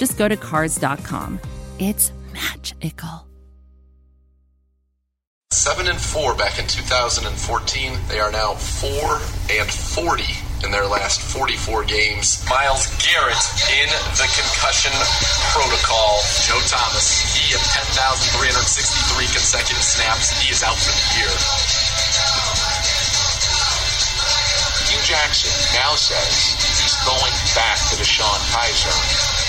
just go to Cars.com. It's magical. 7 and 4 back in 2014. They are now 4 and 40 in their last 44 games. Myles Garrett in the concussion protocol. Joe Thomas, he at 10,363 consecutive snaps. He is out for the year. Hue Jackson now says he's going back to DeShone Kizer.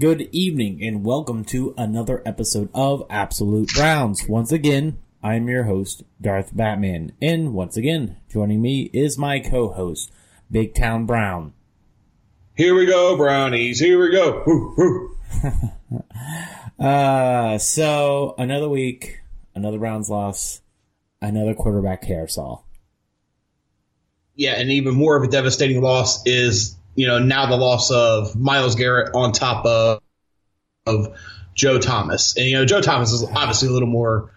Good evening and welcome to another episode of Absolute Browns. Once again, I'm your host, Darth Batman, and once again, joining me is my co-host, Big Town Brown. Here we go, Brownies. Here we go. Woo, woo. uh, so another week, another Browns loss, another quarterback carousel. Yeah, and even more of a devastating loss is you know, now the loss of Myles Garrett on top of of Joe Thomas. And you know, Joe Thomas is obviously a little more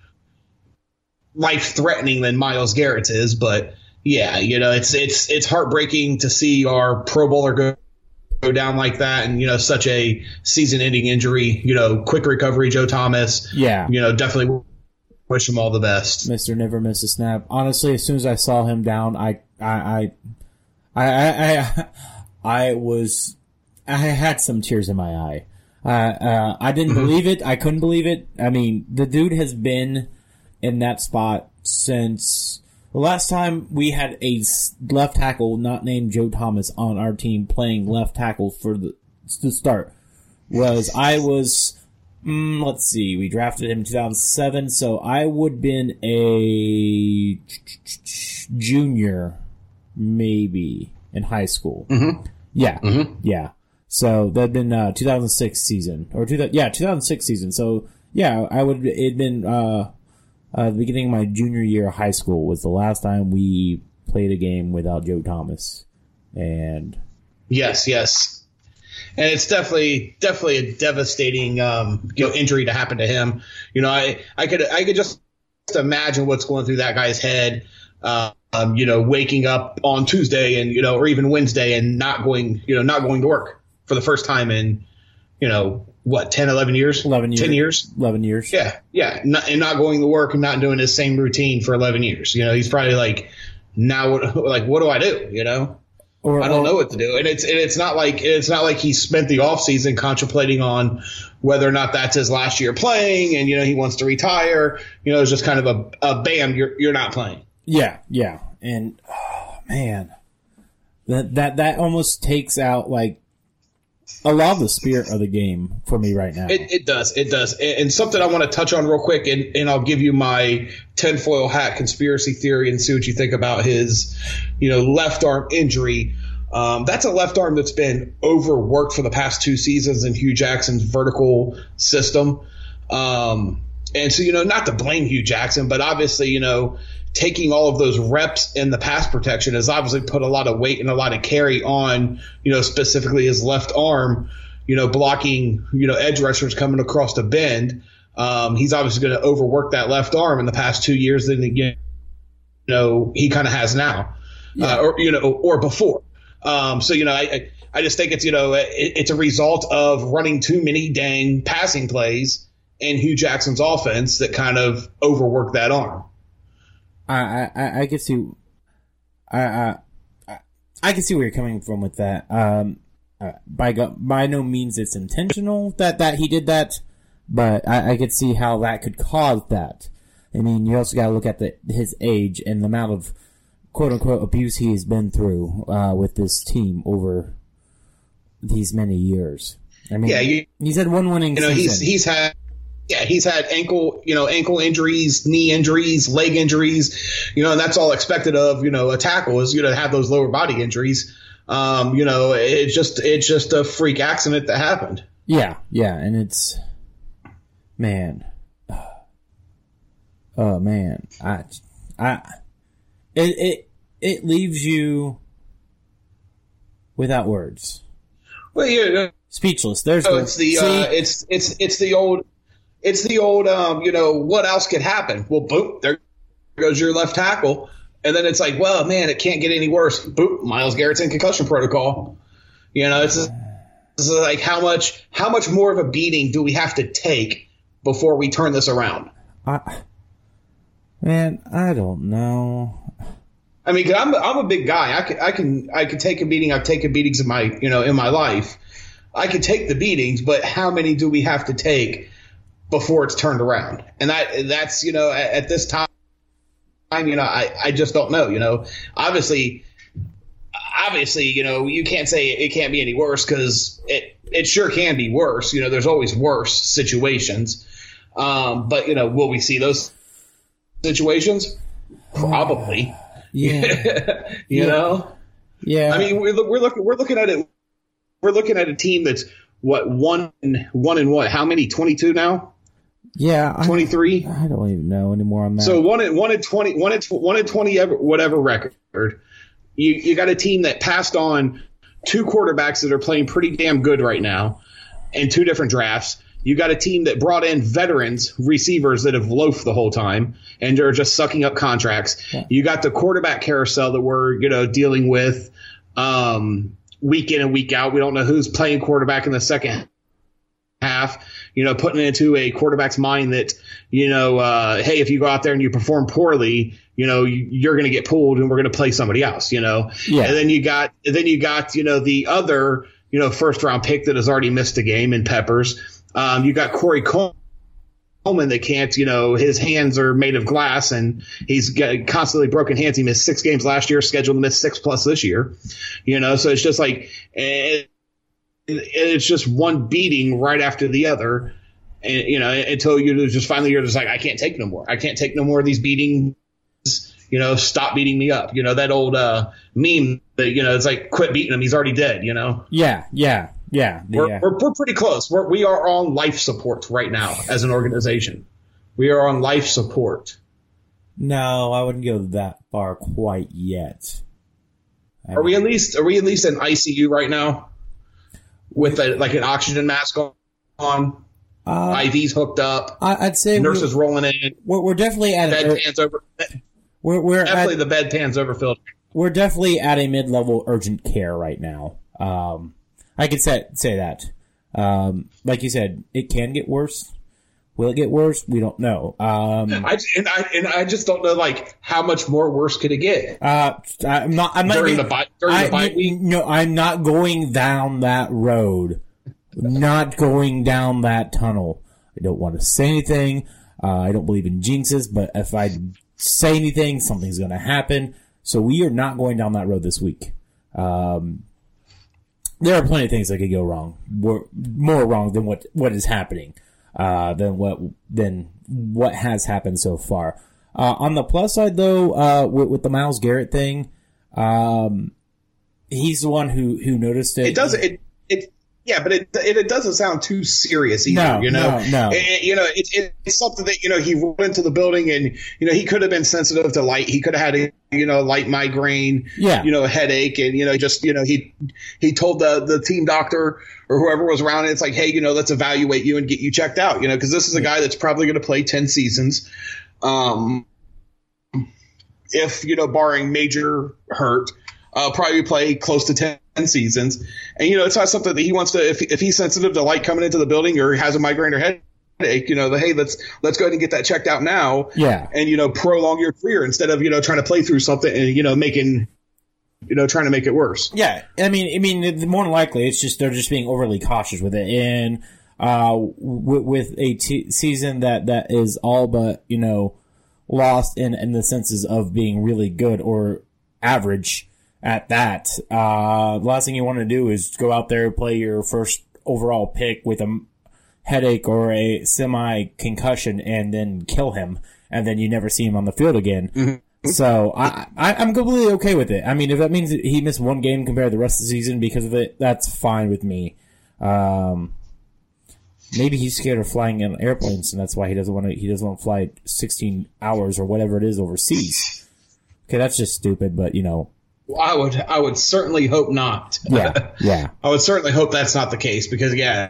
life threatening than Myles Garrett is, but yeah, you know, it's it's it's heartbreaking to see our Pro Bowler go go down like that and you know such a season ending injury you know quick recovery joe thomas. Yeah. You know definitely wish him all the best. Mr never miss a snap. Honestly as soon as i saw him down i i i i, I, I was, I had some tears in my eye. Uh, uh, I didn't mm-hmm. believe it. I couldn't believe it. I mean, the dude has been in that spot since the last time we had a left tackle not named Joe Thomas on our team playing left tackle for the to start was I was mm, let's see we drafted him in 2007 so I would been a junior maybe in high school. Mm-hmm. Yeah, mm-hmm. yeah. So that'd been uh, 2006 season or two, yeah 2006 season. So yeah, I would it'd been uh, uh, the beginning of my junior year of high school was the last time we played a game without Joe Thomas, and yes, yes, and it's definitely definitely a devastating um, you know injury to happen to him. You know, I I could I could just imagine what's going through that guy's head. Uh, um, you know, waking up on Tuesday and, you know, or even Wednesday and not going, you know, not going to work for the first time in, you know, what, 10, 11 years? 11 years. 10 years? 11 years. Yeah. Yeah. Not, and not going to work and not doing his same routine for 11 years. You know, he's probably like, now like, what do I do? You know? Or, I don't or, know what to do. And it's, and it's not like, it's not like he spent the off season contemplating on whether or not that's his last year playing and, you know, he wants to retire. You know, it's just kind of a, a bam, you're, you're not playing. Yeah, yeah, and oh, man, that that that almost takes out like a lot of the spirit of the game for me right now. It, it does, it does, and, something I want to touch on real quick, and, and I'll give you my tinfoil hat conspiracy theory and see what you think about his, you know, left arm injury. Um, that's a left arm that's been overworked for the past two seasons in Hue Jackson's vertical system. Um, and so, you know, not to blame Hue Jackson, but obviously, you know, taking all of those reps in the pass protection has obviously put a lot of weight and a lot of carry on, you know, specifically his left arm, you know, blocking, you know, edge rushers coming across the bend. Um, he's obviously going to overwork that left arm in the past two years than again, you know he kind of has now, yeah. uh, or you know, or before. Um, so you know, I, I just think it's you know it, it's a result of running too many dang passing plays in Hue Jackson's offense that kind of overworked that arm. I I I can see. I I I can see where you're coming from with that. Um, uh, by by no means it's intentional that that he did that, but I, I could see how that could cause that. I mean, you also got to look at the his age and the amount of quote unquote abuse he has been through uh, with this team over these many years. I mean, yeah, you, he's had one winning. You know, season. he's he's had yeah, he's had ankle, you know, ankle injuries, knee injuries, leg injuries, you know, and that's all expected of, you know, a tackle is, you know, to have those lower body injuries. Um, you know, it's just it's just a freak accident that happened. Yeah, yeah, and it's man. Oh man, I, I, it it it leaves you without words, Well, yeah, speechless. There's no, the, it's the uh, it's it's it's the old it's the old um, you know what else could happen? Well, boom, there goes your left tackle, and then it's like, well, man, it can't get any worse. Boom, Myles Garrett's in concussion protocol. You know, it's, it's like how much how much more of a beating do we have to take before we turn this around? I, man, I don't know. I mean, i I'm I'm a big guy. I can I can I can take a beating. I've taken beatings in my you know in my life. I can take the beatings, but how many do we have to take before it's turned around? And that that's you know at, at this time, you know I I just don't know. You know, obviously, obviously, you know you can't say it can't be any worse because it it sure can be worse. You know, there's always worse situations. Um, but you know, will we see those situations? Probably. Yeah, you know. yeah. I mean, we're, we're looking we're looking at it. We're looking at a team that's what one one and what? How many? Twenty two now? Yeah, Twenty three. I don't even know anymore on that. So one and one and twenty one tw- one and twenty ever, whatever record. You you got a team that passed on two quarterbacks that are playing pretty damn good right now, and two different drafts. You got a team that brought in veterans receivers that have loafed the whole time and are just sucking up contracts. You got the quarterback carousel that we're you know dealing with um, week in and week out. We don't know who's playing quarterback in the second half. You know, putting it into a quarterback's mind that you know, uh, hey, if you go out there and you perform poorly, you know, you- you're going to get pulled and we're going to play somebody else. You know, Yeah. and then you got then you got you know the other you know first round pick that has already missed a game in Peppers. Um, you got Corey Coleman that can't, you know, his hands are made of glass and he's got constantly broken hands. He missed six games last year, scheduled to miss six plus this year. You know, so it's just like it, it's just one beating right after the other. And, you know, until you just finally you're just like, I can't take no more. I can't take no more of these beatings. You know, stop beating me up. You know, that old uh, meme that, you know, it's like, quit beating him. He's already dead, you know? yeah, yeah, yeah, We're, yeah. we're, we're pretty close. We're, we are on life support right now as an organization. We are on life support. No, I wouldn't go that far quite yet. I Are we at least are we at least in ICU right now with a, like an oxygen mask on, Uh, IVs hooked up, I, I'd say nurses rolling in, we're, we're definitely at a, bedpans over. we're we're Definitely at, the bedpans overfilled. we're definitely at a mid level urgent care right now. Um, I could say say that. Um, like you said, it can get worse. Will it get worse? We don't know. Um, I and I and I just don't know like how much more worse could it get uh, I'm not. I'm not during even- the bye during I, the bye week. No, I'm not going down that road. not going down that tunnel. I don't want to say anything. Uh, I don't believe in jinxes, but if I say anything, something's going to happen. So we are not going down that road this week. Um, there are plenty of things that could go wrong, more, more wrong than what what is happening, uh, than what than what has happened so far. Uh, on the plus side, though, uh, with, with the Myles Garrett thing, um, he's the one who who noticed it. It does it it yeah, but it, it it doesn't sound too serious either. No, you know, no, no. It- it- you know, it's it's something that you know he went into the building and you know he could have been sensitive to light. He could have had a you know light migraine, Yeah. you know, headache, and you know just you know he he told the the team doctor or whoever was around. It's like, hey, you know, let's evaluate you and get you checked out. You know, because this is a guy that's probably going to play ten seasons. Um, if you know, barring major hurt, uh, probably play close to 10 seasons. And, you know, it's not something that he wants to, if, if he's sensitive to light coming into the building or has a migraine or headache, you know, the, hey, let's, let's go ahead and get that checked out now. Yeah. And, you know, prolong your career instead of, you know, trying to play through something and, you know, making, you know, trying to make it worse. Yeah, I mean, I mean, more than likely, it's just they're just being overly cautious with it, and uh, w- with a t- season that that is all but you know lost in in the senses of being really good or average at that. Uh, the last thing you want to do is go out there play your first overall pick with a headache or a semi concussion and then kill him, and then you never see him on the field again. So I, I I'm completely okay with it. I mean, if that means he missed one game compared to the rest of the season because of it, that's fine with me. Um, maybe he's scared of flying in airplanes, and that's why he doesn't want to. He doesn't want to fly 16 hours or whatever it is overseas. Okay, that's just stupid, but you know, I would I would certainly hope not. yeah, yeah, I would certainly hope that's not the case because yeah,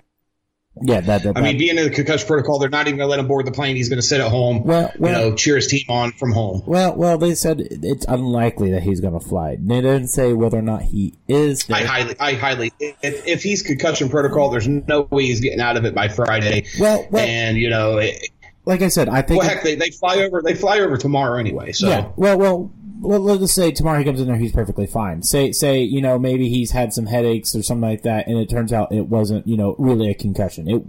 yeah. That, that, I mean being in the concussion protocol, they're not even going to let him board the plane. He's going to sit at home, Well, well- you know, cheer his team on from home. well, well, they said it's unlikely that he's going to fly. They didn't say whether or not he is. I highly, I highly, if, if he's concussion protocol, there's no way he's getting out of it by Friday. Well, well- and you know, it, like I said, I think. well, heck, they, they fly over, they fly over tomorrow anyway. So Yeah. Well, well, let, let's just say tomorrow he comes in there, he's perfectly fine. Say, say, you know, maybe he's had some headaches or something like that, and it turns out it wasn't, you know, really a concussion. It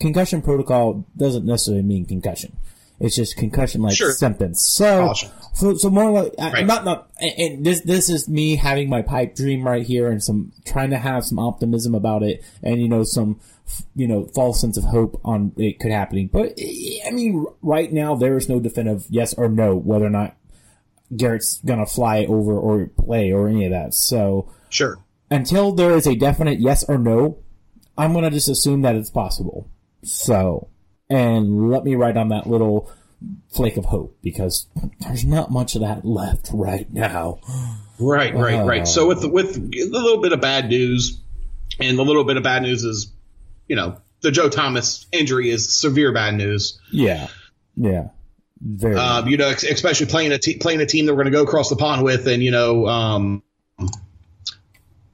concussion protocol doesn't necessarily mean concussion. It's just concussion like Sure. symptoms. So, Caution. so, so more like I, Right. not not. And, and this this is me having my pipe dream right here, and some trying to have some optimism about it, and you know some you know false sense of hope on it could happening. But I mean, right now there is no definitive yes or no whether or not Garrett's gonna fly over or play or any of that. So sure. until there is a definite yes or no, I'm gonna just assume that it's possible. So, and let me write on that little flake of hope because there's not much of that left right now. Right, right, Uh. right. So with with a little bit of bad news, and the little bit of bad news is, you know, the Joe Thomas injury is severe bad news. Yeah, yeah, very. Um, you know, especially playing a te- playing a team that we're going to go across the pond with, and you know, um,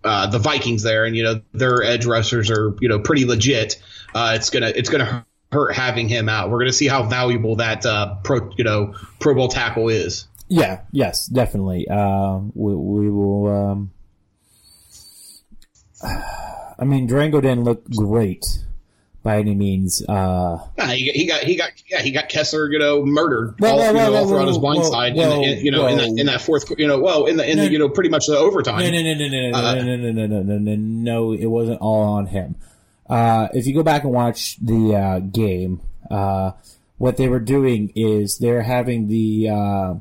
uh, the Vikings there, and you know, their edge rushers are you know pretty legit. Uh, it's gonna it's gonna hurt having him out. We're gonna see how valuable that uh, pro you know Pro Bowl tackle is. yeah, yes, definitely. Uh, we, we will. Um, I mean, Drango didn't look great by any means. Uh, Yeah, he, he got he got yeah he got Kessler you know murdered Well, all, well, you know, well, all throughout his blind side the- in, you know in that in that fourth you know well in the in the you know pretty much the overtime. No, no, no, no, no, no, Uh, no, no, no, no, no, no, no, no. It wasn't all on him. Uh, if you go back and watch the uh, game, uh, what they were doing is they're having the uh,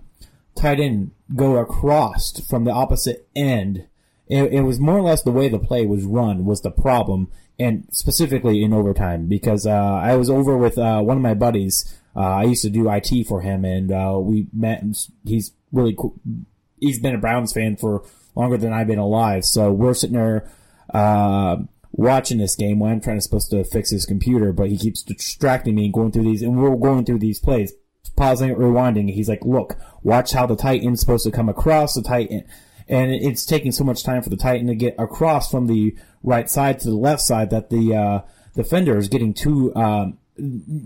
tight end go across from the opposite end. It, it was more or less the way the play was run was the problem, and specifically in overtime because uh, I was over with uh, one of my buddies. Uh, I used to do IT for him, and uh, we met. And he's really cool he's been a Browns fan for longer than I've been alive. So we're sitting there uh, watching this game when I'm trying to supposed to fix his computer, but he keeps distracting me and going through these, and we're going through these plays, pausing it, rewinding. He's like, "Look, watch how the tight end's supposed to come across the Titan." And it's taking so much time for the tight end to get across from the right side to the left side that the uh, defender is getting too um,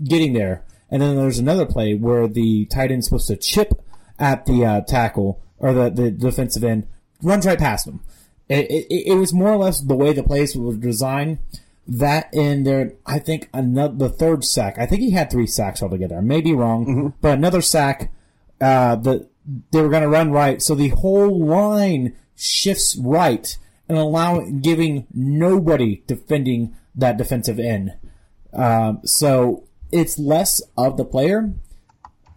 getting there. And then there's another play where the tight end's supposed to chip at the uh, tackle or the, the defensive end, runs right past him. It, it, it was more or less the way the plays were designed. That and there, I think another the third sack. I think he had three sacks altogether. I may be wrong, but another sack. Uh, the they were going to run right, so the whole line shifts right and allowing giving nobody defending that defensive end. Um, so it's less of the player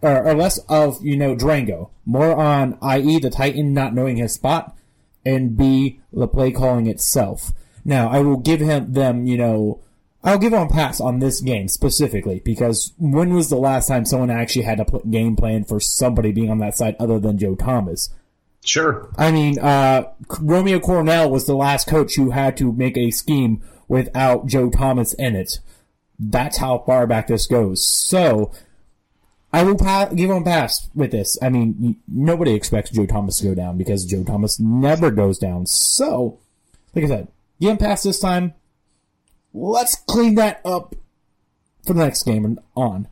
or, or less of you know Drango, more on i.e. the tight end not knowing his spot, and b the play calling itself. Now I will give him them you know I'll give him a pass on this game specifically because when was the last time someone actually had a game plan for somebody being on that side other than Joe Thomas? Sure. I mean, uh, Romeo Crennel was the last coach who had to make a scheme without Joe Thomas in it. That's how far back this goes. So, I will pa- give him a pass with this. I mean, nobody expects Joe Thomas to go down because Joe Thomas never goes down. So, like I said, give him pass this time. Let's clean that up for the next game and on.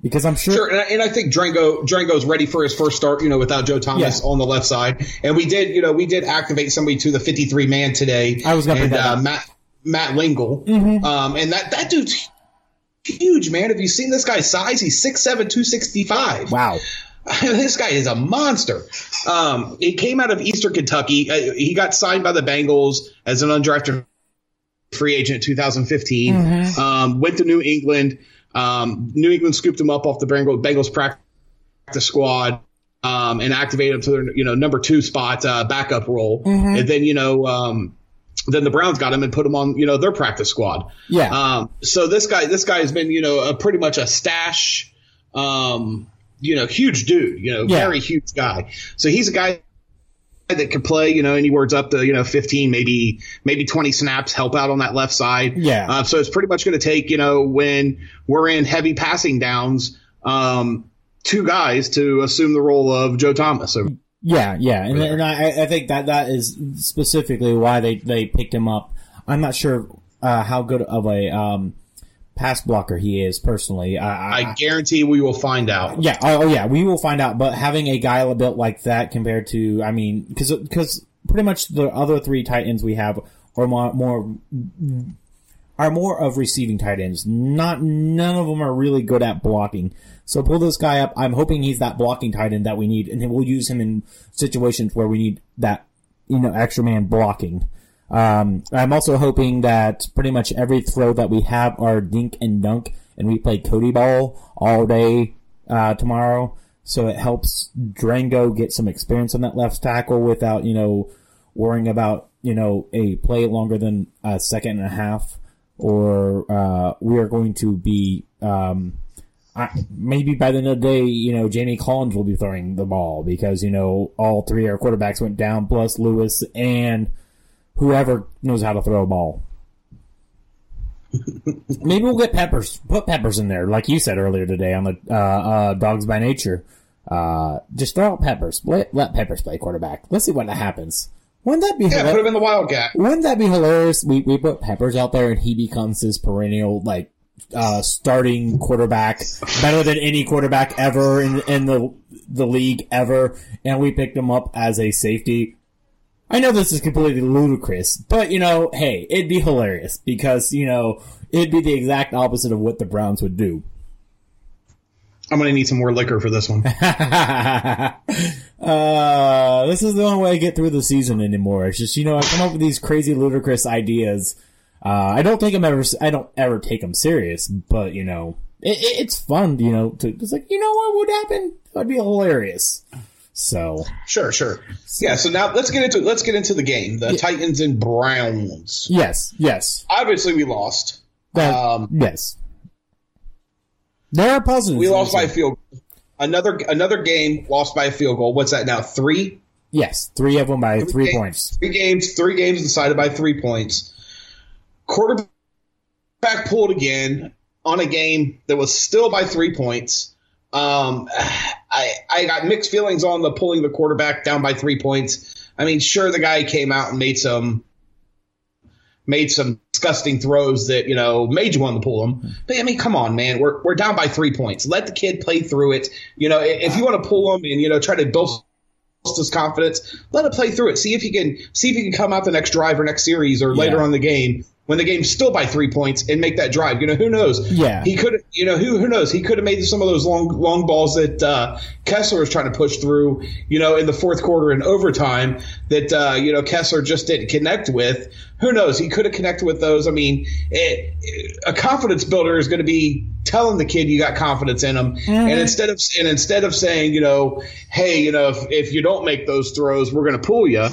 Because I'm sure. Sure, and I, and I think Drango Drango's ready for his first start. You know, without Joe Thomas Yeah. on the left side, and we did. You know, we did activate somebody to the 53 man today. I was bring that uh. Mm-hmm. Matt Matt Lengel. Um, and that that dude's huge, man. Have you seen this guy's size? He's 6'7", 265. Wow. this guy is a monster. Um, he came out of Eastern Kentucky. Uh, he got signed by the Bengals as an undrafted free agent in 2015. Mm-hmm. Um, went to New England. Um, New England scooped him up off the Bengals, Bengals practice squad um, and activated him to their you know number two spot uh, backup role, and then you know um, then the Browns got him and put him on you know their practice squad. Yeah. Um, so this guy this guy has been you know a pretty much a stash, um, you know huge dude, you know Yeah. very huge guy. So he's a guy that could play, you know, anywhere up to, you know, 15, maybe, maybe 20 snaps, help out on that left side. Yeah. Uh, so it's pretty much going to take, you know, when we're in heavy passing downs, um, two guys to assume the role of Joe Thomas. Yeah, yeah, and, and I, I think that that is specifically why they, they picked him up. I'm not sure uh, how good of a um, pass blocker he is personally. I, I guarantee we will find out. yeah, oh, oh, yeah, we will find out. But having a guy built like that compared to, I mean, because because pretty much the other three tight ends we have are more, more are more of receiving tight ends. Not none of them are really good at blocking. So pull this guy up. I'm hoping he's that blocking tight end that we need, and then we'll use him in situations where we need that you know extra man blocking. Um, I'm also hoping that pretty much every throw that we have are dink and dunk, and we play Cody ball all day uh, tomorrow. So it helps Drango get some experience on that left tackle without you know worrying about you know a play longer than a second and a half, or uh, we are going to be um, I, maybe by the end of the day, you know, Jamie Collins will be throwing the ball because you know all three of our quarterbacks went down, plus Lewis and whoever knows how to throw a ball. Maybe we'll get Peppers. Put Peppers in there, like you said earlier today on the uh, uh, Dawgs By Nature. Uh, just throw out Peppers. Let, let Peppers play quarterback. Let's see what happens. Wouldn't that be Yeah, hilarious? put him in the Wildcat. Wouldn't that be hilarious? We we put Peppers out there and he becomes this perennial like uh, starting quarterback, better than any quarterback ever in in the the league ever, and we picked him up as a safety. I know this is completely ludicrous, but you know, hey, it'd be hilarious because you know it'd be the exact opposite of what the Browns would do. I'm going to need some more liquor for this one. uh, this is the only way I get through the season anymore. It's just you know I come up with these crazy ludicrous ideas. Uh, I don't think I'm ever I don't ever take them serious, but you know it, it, it's fun. You know to it's like you know what would happen? That'd be hilarious. So Sure, sure. Yeah, so now let's get into let's get into the game. The Titans and Browns. yes, yes, Obviously we lost. that, Um, yes. There are positives. We lost by a field another another game lost by a field goal. What's that now? 3? yes, three of them by three games, points. Three games, three games decided by three points. Quarterback pulled again on a game that was still by three points. Um, I I got mixed feelings on the pulling the quarterback down by three points. I mean, sure, the guy came out and made some made some disgusting throws that you know made you want to pull him. But I mean, come on, man, we're we're down by three points. Let the kid play through it. You know, if you want to pull him and you know try to build his confidence. Let him play through it. See if he can see if he can come out the next drive or next series or later on the game when the game's still by three points and make that drive. You know, who knows? Yeah. He could you know, who who knows? He could have made some of those long long balls that uh, Kessler was trying to push through, you know, in the fourth quarter and overtime that uh, you know, Kessler just didn't connect with. Who knows? He could have connected with those. I mean, it, it- a confidence builder is going to be telling the kid you got confidence in him, and instead of and instead of saying, you know, hey, you know, if, if you don't make those throws, we're going to pull you.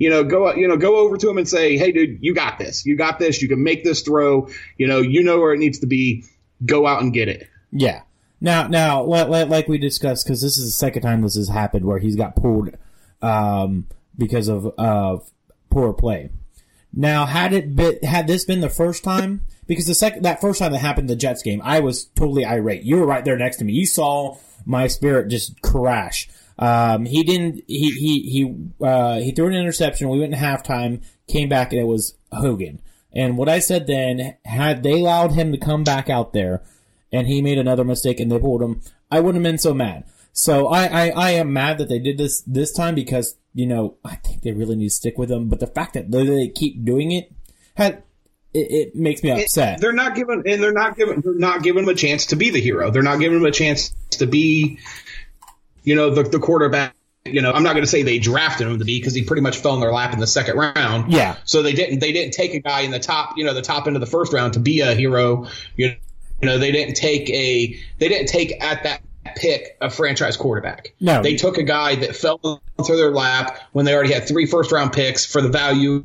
You know, go you know go over to him and say, hey, dude, you got this. You got this. You can make this throw. You know, you know where it needs to be. Go out and get it. Yeah. Now, now, like, we discussed, because this is the second time this has happened where he's got pulled um, because of of poor play. Now, had it been, had this been the first time, because the second that first time that happened the Jets game, I was totally irate. You were right there next to me. You saw my spirit just crash. Um, he didn't. He he he uh, he threw an interception. We went in halftime, came back, and it was Hogan. And what I said then, had they allowed him to come back out there, and he made another mistake and they pulled him, I wouldn't have been so mad. So I, I, I am mad that they did this this time because, you know, I think they really need to stick with him. But the fact that they, keep doing it, had, it, it makes me upset. They're not giving and they're not giving they're not giving him a chance to be the hero. They're not giving him a chance to be, you know, the the quarterback. You know, I'm not going to say they drafted him to be because he pretty much fell in their lap in the second round. Yeah. So they didn't they didn't take a guy in the top you know the top end of the first round to be a hero. You know, you know they didn't take a they didn't take at that pick a franchise quarterback. No. They took a guy that fell into their lap when they already had three first round picks for the value.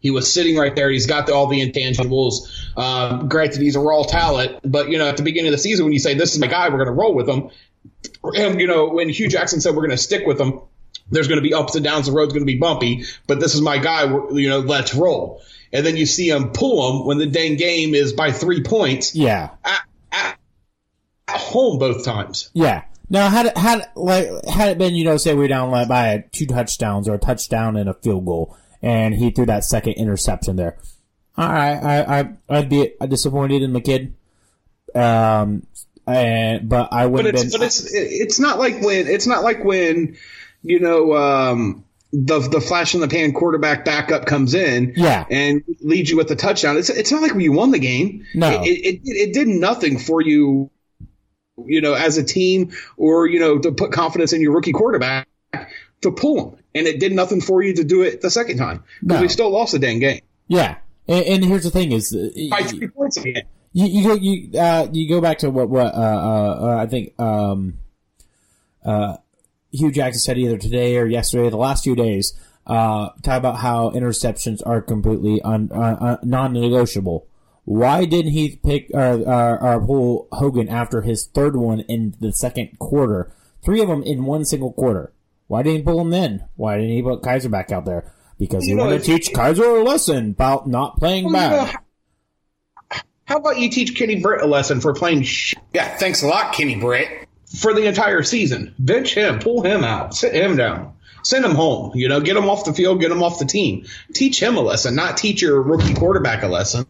He was sitting right there. He's got the, all the intangibles. Um, granted, he's a raw talent, but you know, at the beginning of the season, when you say this is my guy, we're going to roll with him. And you know, when Hue Jackson said we're going to stick with him, there's going to be ups and downs. The road's going to be bumpy, but this is my guy. You know, let's roll. And then you see him pull him when the dang game is by three points. Yeah. At, at, at home both times. Yeah. Now, had it, had like had it been, you know, say we are down like by two touchdowns or a touchdown and a field goal, and he threw that second interception there, all right, I I I'd be disappointed in the kid. Um, and but I would. But it's been, but it's it's not like when it's not like when you know um the the flash in the pan quarterback backup comes in, Yeah. and leads you with the touchdown. It's it's not like when you won the game. No. it it, it, it did nothing for you, you know, as a team or you know to put confidence in your rookie quarterback to pull him, and it did nothing for you to do it the second time because No. we still lost the dang game yeah. And, and here's the thing: is uh, by three points again. You, you go you uh you go back to what what uh, uh, uh I think um uh Hue Jackson said either today or yesterday the last few days uh talk about how interceptions are completely un, uh, uh, non-negotiable. Why didn't he pick uh, uh, uh pull Hogan after his third one in the second quarter? Three of them in one single quarter. Why didn't he pull him then? Why didn't he put Kizer back out there? Because he know, wanted to teach Kizer a lesson about not playing Well, you bad. How about you teach Kenny Britt a lesson for playing shit Yeah, thanks a lot, Kenny Britt. for the entire season? Bench him, pull him out, sit him down, send him home. You know, get him off the field, get him off the team. Teach him a lesson, not teach your rookie quarterback a lesson.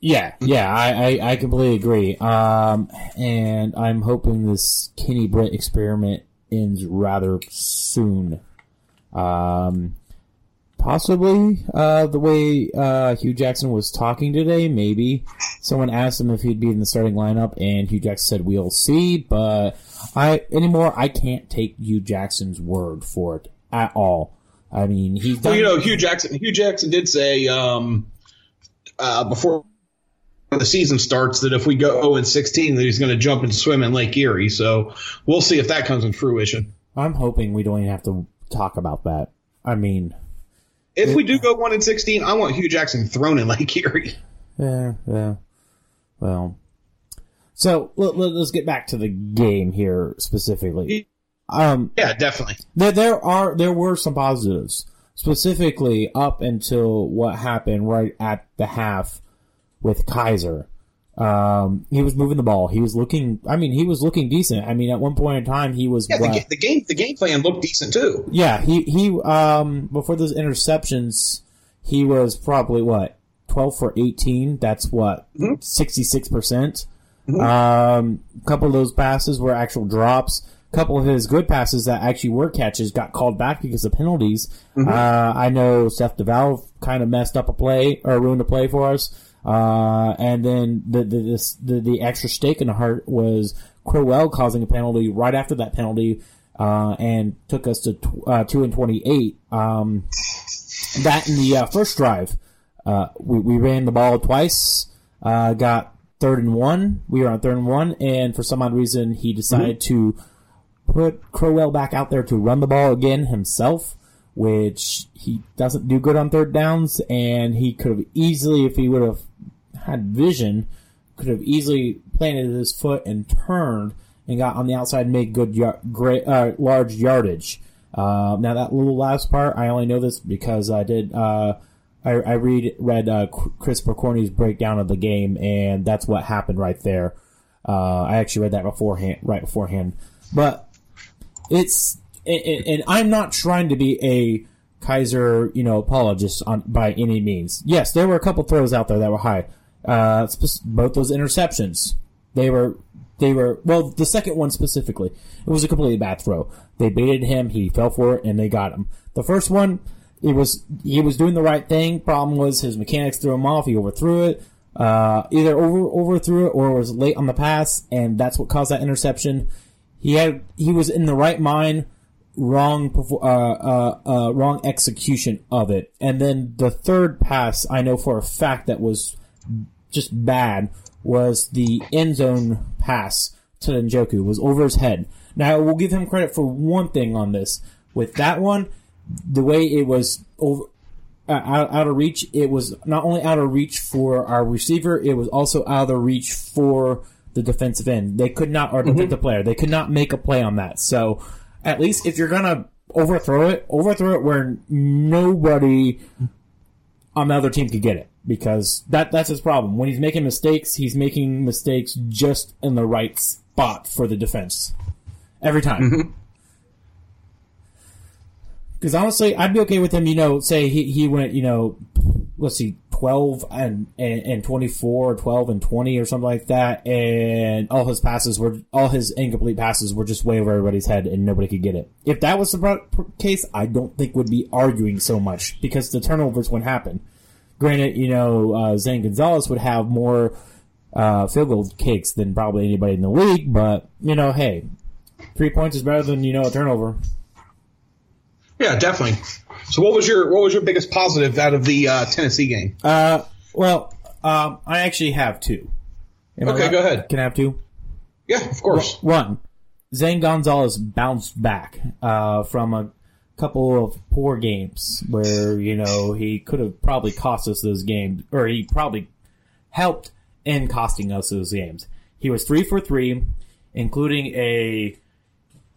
Yeah, yeah, I, I, I completely agree. Um, and I'm hoping this Kenny Britt experiment ends rather soon. Um, possibly, uh, the way, uh, Hue Jackson was talking today, maybe. Someone asked him if he'd be in the starting lineup, and Hue Jackson said, we'll see, but I, anymore, I can't take Hue Jackson's word for it at all. I mean, he's done. Well, you know, Hue Jackson. Hue Jackson did say um, uh, before the season starts that if we go 0 and 16, that he's going to jump and swim in Lake Erie. So we'll see if that comes in fruition. I'm hoping we don't even have to talk about that. I mean, If we do go 1 and 16, I want Hue Jackson thrown in Lake Erie. Yeah, yeah. Well, so let, us get back to the game here specifically. Um, Yeah, definitely. there, there are there were some positives, specifically up until what happened right at the half with Kizer. Um, he was moving the ball. He was looking. I mean, he was looking decent. I mean, at one point in time, he was. Yeah, the, the game the game plan looked decent too. yeah, he he um before those interceptions, he was probably what twelve for eighteen. That's what sixty six percent. Um, a couple of those passes were actual drops. A couple of his good passes that actually were catches got called back because of penalties. Uh, I know Seth DeValve kind of messed up a play or ruined a play for us. Uh, and then the the, this, the the extra stake in the heart was Crowell causing a penalty right after that penalty, uh, and took us to tw- uh, two and twenty eight. Um, that in the uh, first drive, uh, we, we ran the ball twice, uh, got third and one. We were on third and one, and for some odd reason, he decided to put Crowell back out there to run the ball again himself, which he doesn't do good on third downs, and he could have easily, if he would have had vision, could have easily planted his foot and turned and got on the outside and made good, yar- great, uh, large yardage. Uh, now that little last part, I only know this because I did. Uh, I, I read read uh, Chris Pokorny's breakdown of the game, and that's what happened right there. Uh, I actually read that beforehand, right beforehand. But it's and I'm not trying to be a Kizer, you know, apologist on by any means. Yes, there were a couple throws out there that were high. Uh, both those interceptions, they were they were well. The second one specifically, it was a completely bad throw. They baited him, he fell for it, and they got him. The first one, it was he was doing the right thing. Problem was his mechanics threw him off. He overthrew it. Uh, either over overthrew it or was late on the pass, and that's what caused that interception. He had he was in the right mind, wrong uh, uh, uh, wrong execution of it, and then the third pass I know for a fact that was just bad was the end zone pass to Njoku was over his head. Now we'll give him credit for one thing on this. With that one, the way it was over uh, out, out of reach, it was not only out of reach for our receiver, it was also out of reach for the defensive end. They could not, or defensive player, they could not make a play on that. So at least if you're gonna overthrow it, overthrow it where nobody on the other team could get it. Because that that's his problem. When he's making mistakes, he's making mistakes just in the right spot for the defense. Every time. Mm-hmm. Because honestly, I'd be okay with him. You know, say he, he went, you know, let's see, twelve and, and and twenty four, or twelve and twenty, or something like that, and all his passes were all his incomplete passes were just way over everybody's head, and nobody could get it. If that was the case, I don't think would be arguing so much because the turnovers wouldn't happen. Granted, you know, uh, Zane Gonzalez would have more uh, field goal kicks than probably anybody in the league, but you know, hey, three points is better than you know a turnover. Yeah, definitely. So, what was your what was your biggest positive out of the uh, Tennessee game? Uh, well, um, I actually have two. Am Okay, go ahead. Can I have two? Yeah, of course. One, Zane Gonzalez bounced back uh, from a couple of poor games where you know he could have probably cost us those games, or he probably helped in costing us those games. He was three for three, including a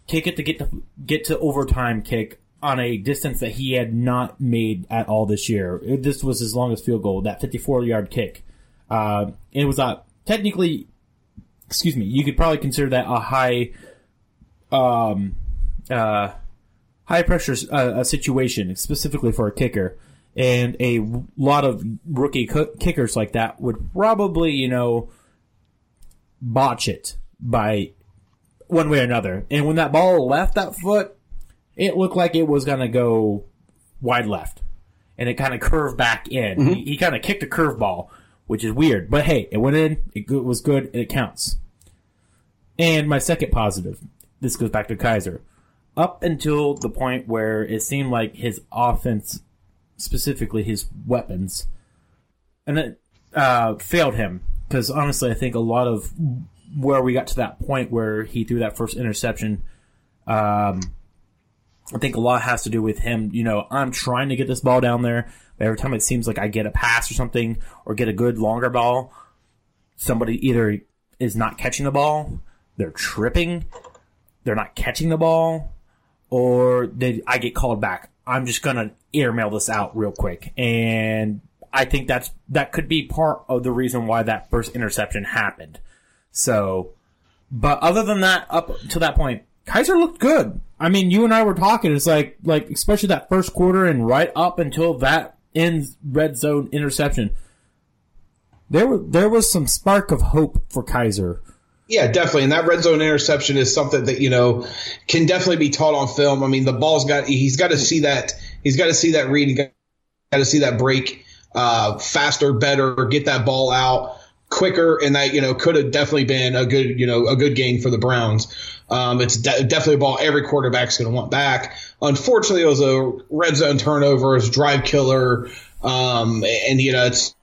kick it to get to get to overtime kick on a distance that he had not made at all this year. This was his longest field goal, that 54 yard kick. Uh, it was a technically, excuse me, you could probably consider that a high, um, uh, high pressure uh, situation, specifically for a kicker. And a lot of rookie kickers like that would probably, you know, botch it by one way or another. And when that ball left that foot, it looked like it was going to go wide left. And it kind of curved back in. He, he kind of kicked a curveball, which is weird. But hey, it went in, it was good, and it counts. And my second positive, this goes back to Kizer. Up until the point where it seemed like his offense, specifically his weapons, and it uh, failed him. Because honestly, I think a lot of where we got to that point where he threw that first interception, um, I think a lot has to do with him. You know, I'm trying to get this ball down there, every time it seems like I get a pass or something or get a good longer ball, somebody either is not catching the ball, they're tripping, they're not catching the ball, or did I get called back. I'm just gonna airmail this out real quick, and I think that's that could be part of the reason why that first interception happened. So, but other than that, up to that point, Kizer looked good. I mean, you and I were talking. It's like, like especially that first quarter and right up until that end red zone interception. There, were, there was some spark of hope for Kizer. Yeah, definitely. And that red zone interception is something that, you know, can definitely be taught on film. I mean, the ball's got, he's got to see that, he's got to see that read, got to see that break, uh, faster, better, get that ball out quicker. And that, you know, could have definitely been a good, you know, a good game for the Browns. Um, it's de- definitely a ball every quarterback's going to want back. Unfortunately, it was a red zone turnover, a drive killer. Um, and, you know, it's,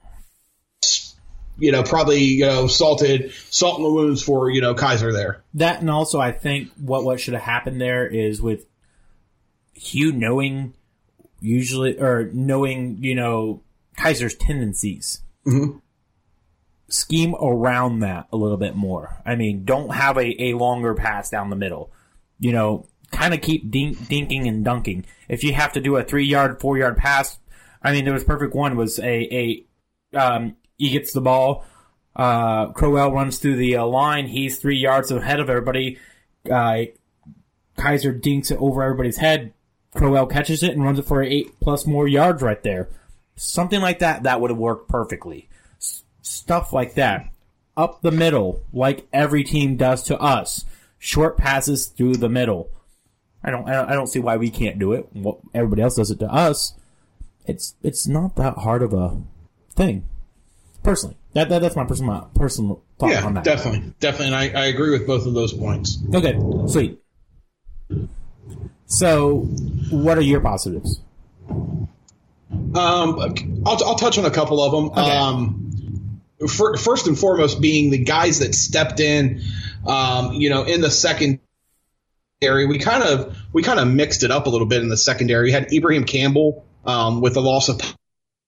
you know, probably, you know, salted, salt in the wounds for, you know, Kizer there. That and also, I think what what should have happened there is with Hue knowing usually or knowing you know Kizer's tendencies. Scheme around that a little bit more. I mean, don't have a, a longer pass down the middle. You know, kind of keep dink, dinking and dunking. If you have to do a three yard, four yard pass, I mean, there was perfect one was a a um, he gets the ball. Uh, Crowell runs through the uh, line. He's three yards ahead of everybody. Uh, Kizer dinks it over everybody's head. Crowell catches it and runs it for eight plus more yards right there. Something like that, that would have worked perfectly. S- stuff like that. Up the middle, like every team does to us. Short passes through the middle. I don't, I don't, see why we can't do it. Everybody else does it to us. It's, it's not that hard of a thing. Personally, that, that that's my personal personal thought Yeah, on that. definitely. Definitely. And I, I agree with both of those points. Okay, sweet. So, what are your positives? Um, I'll, I'll touch on a couple of them. Um, fir- first and foremost, being the guys that stepped in Um, you know, in the secondary, we kind of we kind of mixed it up a little bit in the secondary. We had Ibraheim Campbell um, with the loss of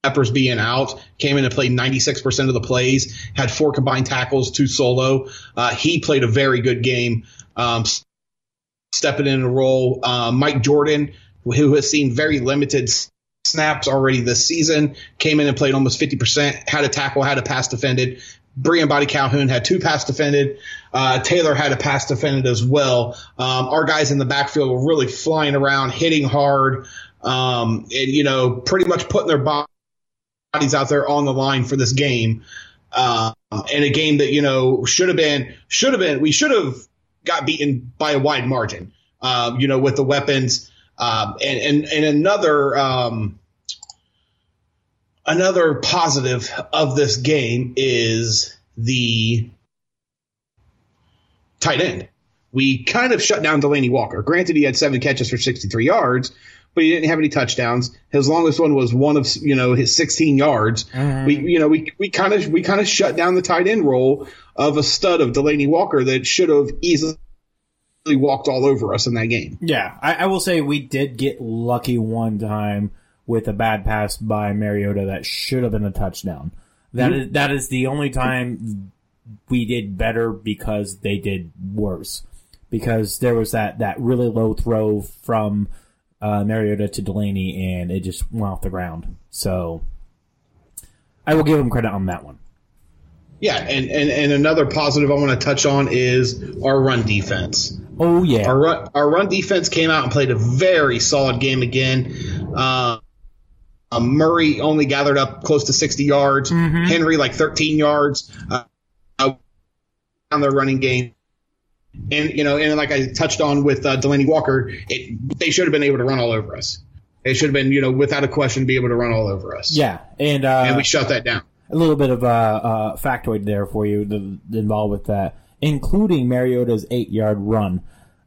Peppers being out, came in and played 96% of the plays, had four combined tackles, two solo. Uh, he played a very good game, um, stepping in a role. Uh, Mike Jordan, who has seen very limited snaps already this season, came in and played almost 50%, had a tackle, had a pass defended. Briean Boddy-Calhoun had two pass defended. Uh, Taylor had a pass defended as well. Um, our guys in the backfield were really flying around, hitting hard, um, and, you know, pretty much putting their body bodies out there on the line for this game. Uh, and a game that, you know, should have been, should have been, we should have got beaten by a wide margin, um, you know, with the weapons. Um, and, and, and another, um, another positive of this game is the tight end. We kind of shut down Delanie Walker. Granted, he had seven catches for 63 yards, but he didn't have any touchdowns. His longest one was one of you know his 16 yards. Mm-hmm. We you know we we kind of we kind of shut down the tight end role of a stud of Delanie Walker that should have easily walked all over us in that game. Yeah, I, I will say we did get lucky one time with a bad pass by Mariota that should have been a touchdown. That mm-hmm. is, that is the only time we did better because they did worse. Because there was that, that really low throw from uh, Mariota to Delanie, and it just went off the ground. So I will give him credit on that one. Yeah, and, and, and another positive I want to touch on is our run defense. Oh yeah, our run, our run defense came out and played a very solid game again. Uh, uh, Murray only gathered up close to 60 yards. Mm-hmm. Henry like 13 yards. Uh, on their running game. And you know, and like I touched on with uh, Delanie Walker, it, they should have been able to run all over us. They should have been, you know, without a question, be able to run all over us. Yeah, and uh, and we shut that down. A little bit of a uh, uh, factoid there for you to, involved with that, including Mariota's eight-yard run.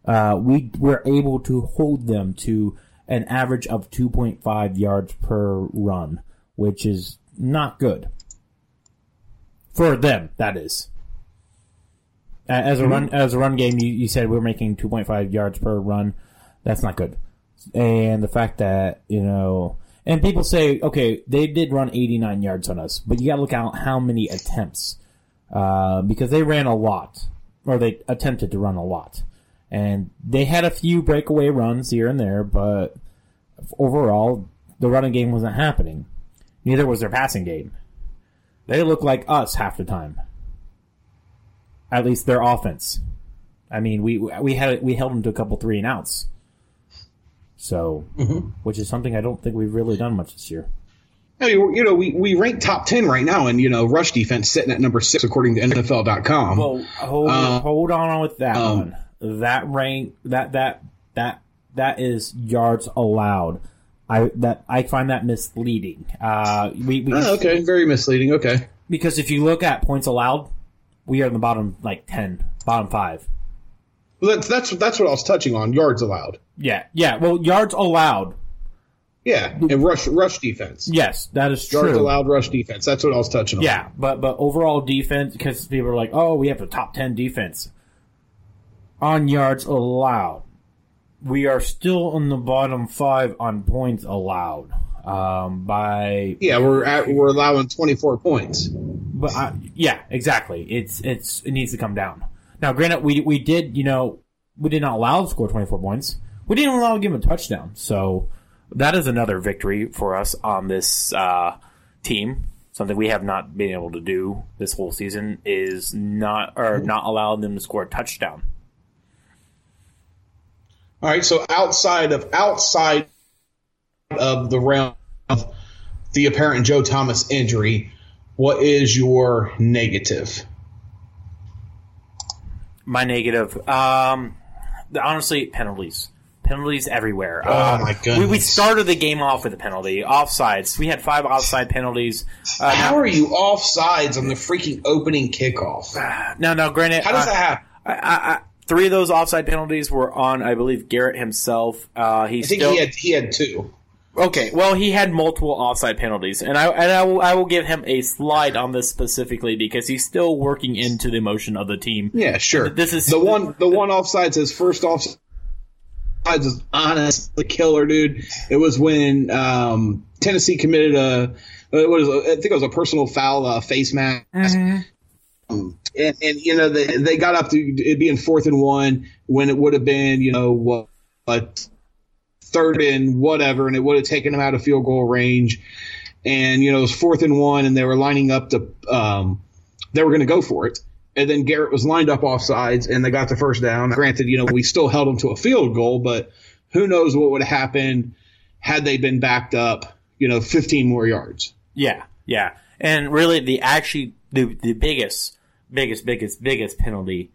Uh, we were able to hold them to an average of 2.5 yards per run, which is not good for them. That is. As a mm-hmm. run as a run game, you, you said we are making 2.5 yards per run. That's not good. And the fact that you know, and people say, okay, they did run 89 yards on us, but you got to look at how many attempts uh, because they ran a lot, or they attempted to run a lot, and they had a few breakaway runs here and there, but overall, the running game wasn't happening. Neither was their passing game. They looked like us half the time at least their offense. I mean, we we had we held them to a couple three and outs. So, mm-hmm. which is something I don't think we've really done much this year. Hey, you know, we, we rank top 10 right now in, you know, rush defense sitting at number six according to NFL.com. Well, hold, uh, hold on with that um, one. That rank, that, that, that, that is yards allowed. I, that, I find that misleading. Uh, we, we oh, okay. Very misleading. Okay. Because if you look at points allowed, we are in the bottom like ten, bottom five. Well, that's that's that's what I was touching on. Yards allowed. Yeah, yeah. Well, yards allowed. Yeah, and rush rush defense. Yes, that is true. Yards allowed, rush defense. That's what I was touching on. Yeah, but but overall defense because people are like, oh, we have a top ten defense on yards allowed. We are still in the bottom five on points allowed um, by yeah we're at, we're allowing 24 points. But uh, yeah exactly. It's it's it needs to come down. Now granted we we did you know we did not allow to score 24 points. We didn't allow to give him a touchdown. So that is another victory for us on this uh, team. Something we have not been able to do this whole season is not or not allowing them to score a touchdown. All right so outside of outside of the realm of the apparent Joe Thomas injury, what is your negative? My negative, um, honestly, penalties. Penalties everywhere. Oh uh, my goodness! We, we, started the game off with a penalty, offsides. We had five offside penalties. Uh, How now, are you offsides on the freaking opening kickoff? no, no. Granted, how does that happen? I, I, three of those offside penalties were on, I believe, Garrett himself. Uh, he I think still, he had he had two. Okay, well, he had multiple offside penalties, and I and I will, I will give him a slide on this specifically because he's still working into the emotion of the team. Yeah, sure. This is the one. The one offsides his first offside is honestly killer, dude. It was when um, Tennessee committed a what is I think it was a personal foul uh, face mask. Mm-hmm. Um, and, and you know they, they got up to it being fourth and one when it would have been you know what, what third and whatever, and it would have taken them out of field goal range. And you know it was fourth and one, and they were lining up to um, they were going to go for it. And then Garrett was lined up off sides, and they got the first down. Granted, you know we still held them to a field goal, but who knows what would have happened had they been backed up, you know, 15 more yards. Yeah, yeah, and really the actually the the biggest, biggest, biggest, biggest penalty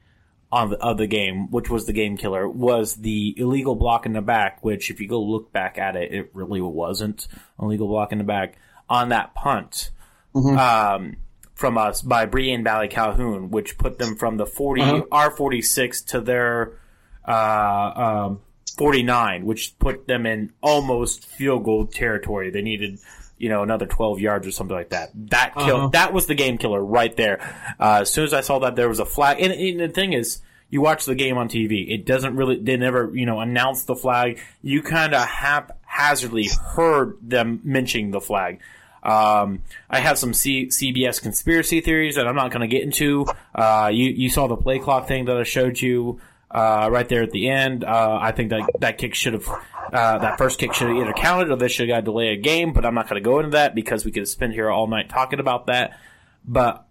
on the of the game, which was the game killer, was the illegal block in the back. Which, if you go look back at it, it really wasn't a legal block in the back on that punt. Um, from us by Briean Boddy-Calhoun, which put them from the 40 R forty six to their uh, um, forty nine, which put them in almost field goal territory. They needed you know another twelve yards or something like that. That kill that was the game killer right there. Uh, as soon as I saw that there was a flag, and, and the thing is. You watch the game on TV. It doesn't really. They never, you know, announce the flag. You kind of haphazardly heard them mentioning the flag. Um, I have some C- CBS conspiracy theories that I'm not going to get into. Uh, you you saw the play clock thing that I showed you uh, right there at the end. Uh, I think that that kick should have uh, that first kick should have either counted or they should have got to delay a game. But I'm not going to go into that because we could spend here all night talking about that. But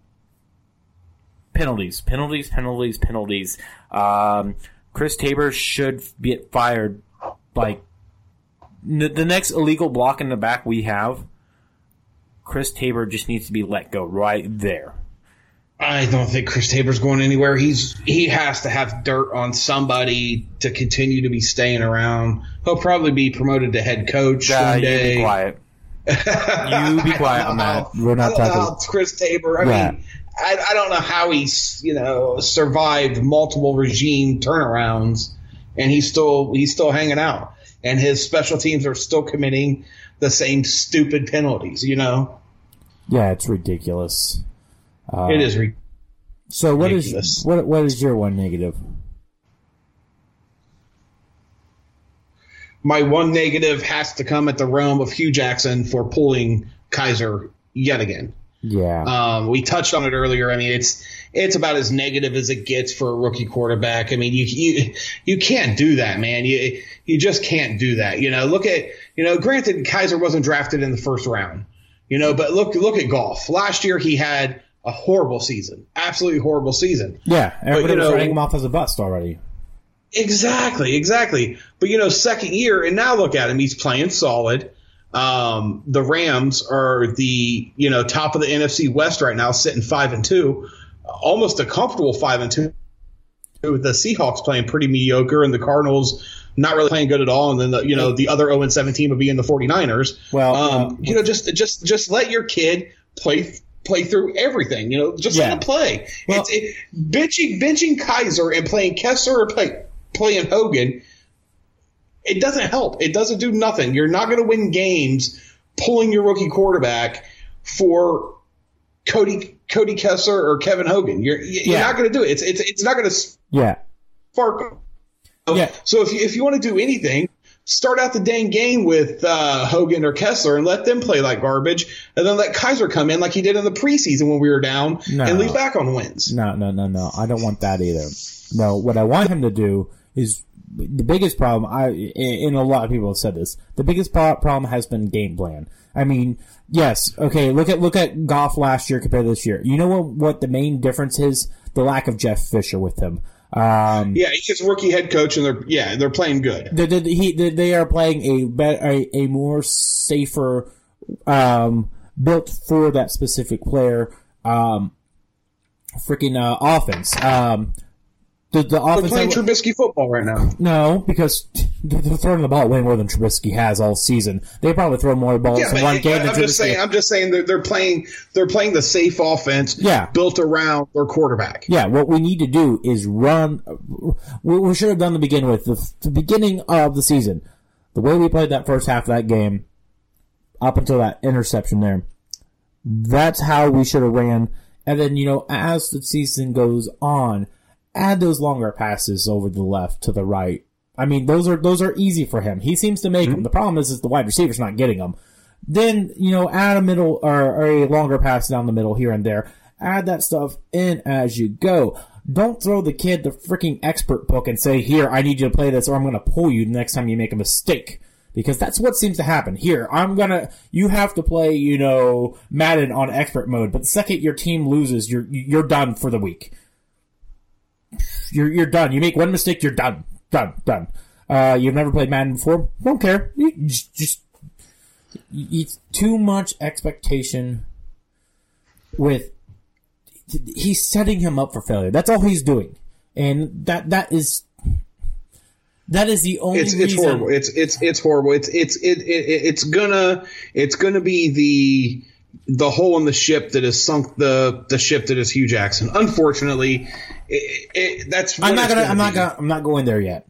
penalties, penalties, penalties, penalties. Um, Chris Tabor should get fired. Like n- the next illegal block in the back we have. Chris Tabor just needs to be let go right there. I don't think Chris Tabor's going anywhere. He's he has to have dirt on somebody to continue to be staying around. He'll probably be promoted to head coach Uh, one you be quiet. You be quiet on that. We're not talking. how Chris Tabor. I Yeah. mean, I, I don't know how he's you know survived multiple regime turnarounds, and he's still he's still hanging out, and his special teams are still committing the same stupid penalties. You know, Yeah, it's ridiculous. It is. So what is what what is your one negative? my one negative has to come at the realm of Hue Jackson for pulling Kizer yet again. Yeah, Um, we touched on it earlier. I mean, it's it's about as negative as it gets for a rookie quarterback. I mean, you you you can't do that, man. You you just can't do that. You know, look at you know. Granted, Kizer wasn't drafted in the first round. You know, but look look at Goff. Last year he had a horrible season, absolutely horrible season. yeah. Everybody you was know- writing him off as a bust already. Exactly, exactly. But you know, second year, and now look at him. He's playing solid. Um, the Rams are the you know top of the NFC West right now, sitting five and two, almost a comfortable five and two. With the Seahawks playing pretty mediocre, and the Cardinals not really playing good at all, and then the, you know the other zero and seventeen would be in the 49ers. Well, um, uh, you know, just just just let your kid play play through everything. You know, just Yeah. let him play. Well- it's it, benching benching Kizer and playing Kessler or play, playing Hogan. It doesn't help. It doesn't do nothing. You're not going to win games pulling your rookie quarterback for Cody Cody Kessler or Kevin Hogan. You're you're Yeah. not going to do it. It's it's it's not going to Yeah, spark. Yeah. So if you if you want to do anything, start out the dang game with uh, Hogan or Kessler and let them play like garbage, and then let Kizer come in like he did in the preseason when we were down No. and lead back on wins. no, no, no, no. I don't want that either. No, what I want him to do is the biggest problem. I and a lot of people have said this. The biggest problem has been game plan. I mean, yes, okay. Look at look at Goff last year compared to this year. You know what? What the main difference is? The lack of Jeff Fisher with him. Um, Yeah, he's a rookie head coach, and they're yeah they're playing good. they, they, he, they, are playing a, bet a a more safer, um, built for that specific player, um, freaking uh, offense. Um, the the They're playing that- Trubisky football right now. no, because they're throwing the ball way more than Trubisky has all season. They probably throw more balls Yeah, in one game than I'm just saying. I'm just saying they're, they're playing. They're playing the safe offense. Yeah. built around their quarterback. Yeah, what we need to do is run. We, we should have done to begin with the, the beginning of the season. The way we played that first half of that game, up until that interception there. That's how we should have ran. And then, you know, as the season goes on, add those longer passes over the left to the right. I mean, those are those are easy for him. He seems to make them. Mm-hmm. The problem is, is the wide receiver's not getting them. Then you know, add a middle or, or a longer pass down the middle here and there. Add that stuff in as you go. Don't throw the kid the freaking expert book and say, "Here, I need you to play this, or I'm going to pull you the next time you make a mistake." Because that's what seems to happen. Here, I'm gonna, you have to play, you know, Madden on expert mode, but the second your team loses, you're, you're done for the week you're you're done. You make one mistake, you're done, done, done. Uh, you've never played Madden before, don't care. You just, just it's too much expectation. With he's setting him up for failure. That's all he's doing, and that that is that is the only. It's it's horrible. It's it's it's horrible. It's it's it, it it's gonna it's gonna be the the hole in the ship that has sunk the the ship that is Hue Jackson. Unfortunately, it, it, that's I'm not gonna. I'm not gonna. I'm not going there yet.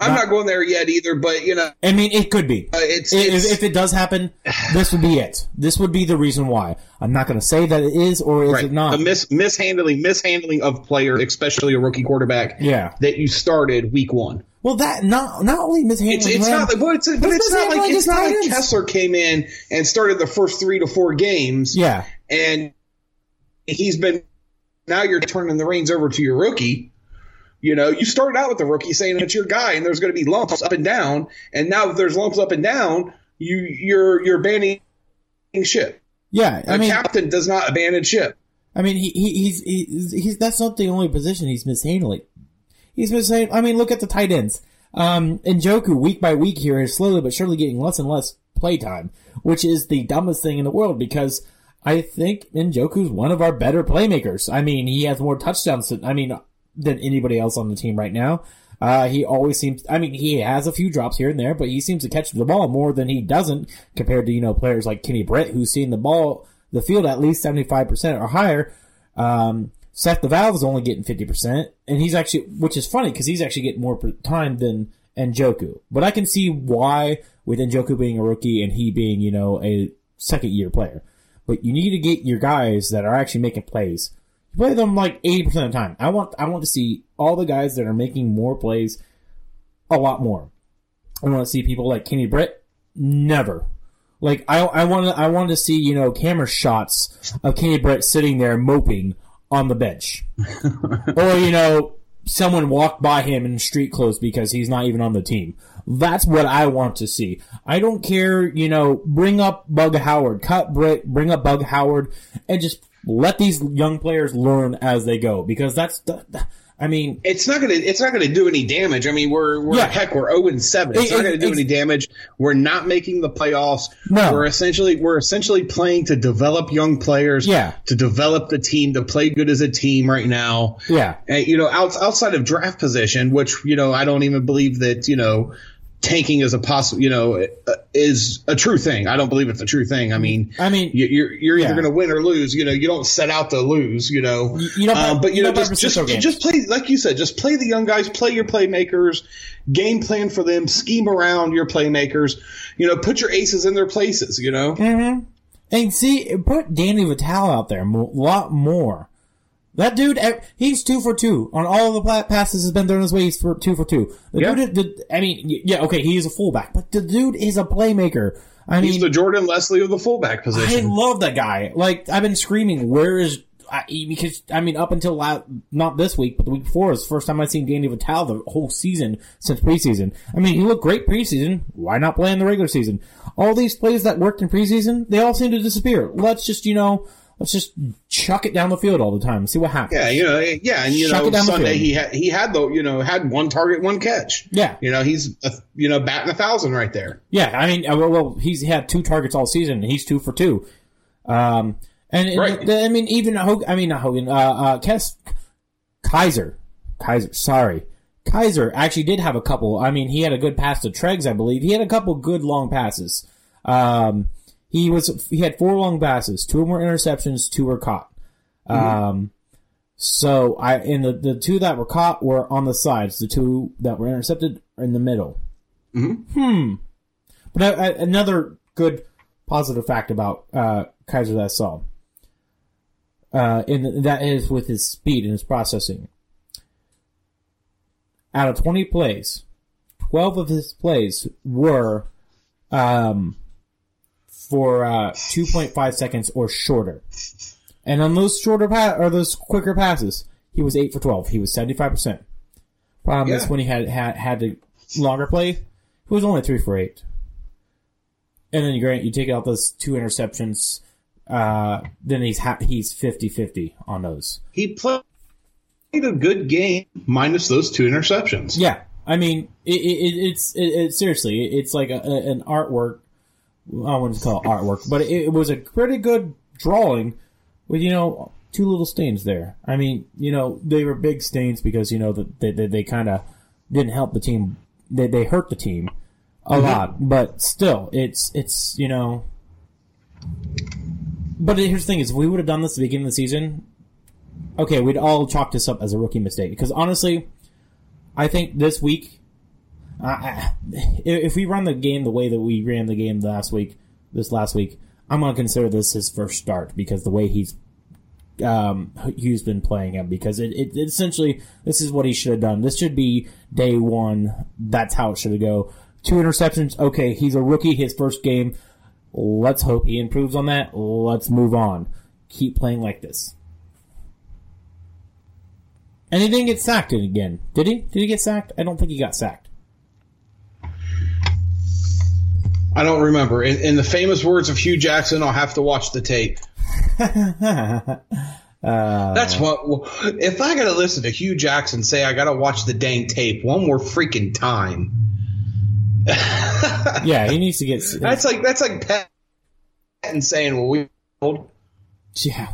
I'm not going there yet either. But you know, I mean, it could be. Uh, it's- if, it's- if it does happen, this would be it. This would be the reason why. I'm not going to say that it is or is right? it not. The mis mishandling mishandling of player, especially a rookie quarterback. Yeah. that you started week one. Well, that not not only mishandling. It's, it's not like, but it's, but it's not like it's not like. Kessler came in and started the first three to four games. Yeah, and he's been now you're turning the reins over to your rookie. You know, you started out with the rookie saying it's your guy, and there's going to be lumps up and down, and now if there's lumps up and down, you you're you're abandoning ship. yeah. I A mean, captain does not abandon ship. I mean, he, he he's, he's he's that's not the only position he's mishandling. He's saying, I mean, look at the tight ends. Um, Njoku week by week here is slowly but surely getting less and less play time, which is the dumbest thing in the world because I think Njoku's one of our better playmakers. I mean, he has more touchdowns than I mean than anybody else on the team right now. Uh, he always seems, I mean, he has a few drops here and there, but he seems to catch the ball more than he doesn't compared to, you know, players like Kenny Britt, who's seen the ball, the field at least 75% or higher. Um, Seth DeValve is only getting 50%, and he's actually, which is funny because he's actually getting more time than Njoku. But I can see why with Njoku being a rookie and he being, you know, a second year player. But you need to get your guys that are actually making plays. You play them like 80% of the time. I want, I want to see all the guys that are making more plays a lot more. I want to see people like Kenny Britt. Never. Like I, I want to, I want to see you know camera shots of Kenny Britt sitting there moping on the bench, or you know someone walked by him in street clothes because he's not even on the team. That's what I want to see. I don't care, you know, bring up Bug Howard, cut Britt, bring up Bug Howard, and just let these young players learn as they go because that's the. I mean, It's not gonna. It's not gonna do any damage. I mean, we're, we're Yeah. heck, we're zero and seven. It's It- not gonna do any damage. We're not making the playoffs. No. we're essentially we're essentially playing to develop young players. Yeah. to develop the team to play good as a team right now. yeah, And, you know, out, outside of draft position, which you know, I don't even believe that you know, tanking is a possible. You know, uh, is a true thing. I don't believe it's a true thing. I mean, I mean, you, you're you're either yeah. going to win or lose. You know, you don't set out to lose. You know, You- you don't Um, but you, you know, just just, just play like you said. Just play the young guys. Play your playmakers. Game plan for them. Scheme around your playmakers. You know, put your aces in their places. You know, And see, put Danny Vitale out there a lot more. That dude, he's two for two on all of the passes has been thrown his way. He's for two for two. The Yeah. dude, the, I mean, yeah, okay, he is a fullback, but the dude is a playmaker. I he's mean, the Jordan Leslie of the fullback position. I love that guy. Like I've been screaming, "Where is?" I, because I mean, up until la- not this week, but the week before is the first time I've seen Danny Vitale the whole season since preseason. I mean, he looked great preseason. Why not play in the regular season? All these plays that worked in preseason, they all seem to disappear. Let's just you know, let's just chuck it down the field all the time and see what happens. Yeah, you know, yeah, and you Chuck know, it down the Sunday he had he had the you know had one target, one catch. Yeah. you know, he's uh, you know batting a thousand right there. Yeah, I mean, uh, well, well, he's had two targets all season, and he's two for two. Um, and, Right. I mean, even Hogan, I mean, not Hogan, uh, uh, Kes, Kizer, Kizer, sorry. Kizer actually did have a couple. I mean, he had a good pass to Treggs, I believe. He had a couple good long passes. Um, he was, he had four long passes. Two of them were interceptions, two were caught. Um, so I, and the, the two that were caught were on the sides. The two that were intercepted are in the middle. Hmm. But I, I, another good positive fact about uh, Kizer that I saw. Uh, and that is with his speed and his processing. Out of 20 plays, 12 of his plays were um, for uh, 2.5 seconds or shorter. And on those shorter pa- or those quicker passes, he was 8 for 12. He was 75%. Problem is when he had had, had to longer play, he was only 3 for 8. And then you grant you take out those two interceptions, uh, then he's ha- he's 50-50 on those. He played a good game minus those two interceptions. Yeah, I mean, it, it, it's it, seriously, it's like a- an artwork. I wouldn't call it artwork, but it, it was a pretty good drawing with you know two little stains there. I mean, you know, they were big stains because you know that they, they, they kind of didn't help the team. They they hurt the team a mm-hmm. lot, but still, it's it's you know. But here's the thing: is if we would have done this at the beginning of the season, okay, we'd all chalk this up as a rookie mistake. Because honestly, I think this week, I- if we run the game the way that we ran the game last week, this last week, I'm going to consider this his first start because the way he's um, Hue's been playing him because it, it, it essentially this is what he should have done. This should be day one. That's how it should go. Two interceptions. Okay, he's a rookie. His first game. Let's hope he improves on that. Let's move on. Keep playing like this. And he didn't get sacked again, did he? Did he get sacked? I don't think he got sacked. I don't remember. In, in the famous words of Hue Jackson, I'll have to watch the tape. That's what. If I got to listen to Hue Jackson say I got to watch the dang tape one more freaking time, Yeah, he needs to get. that's like that's like Patton saying, "Well, we." old." yeah.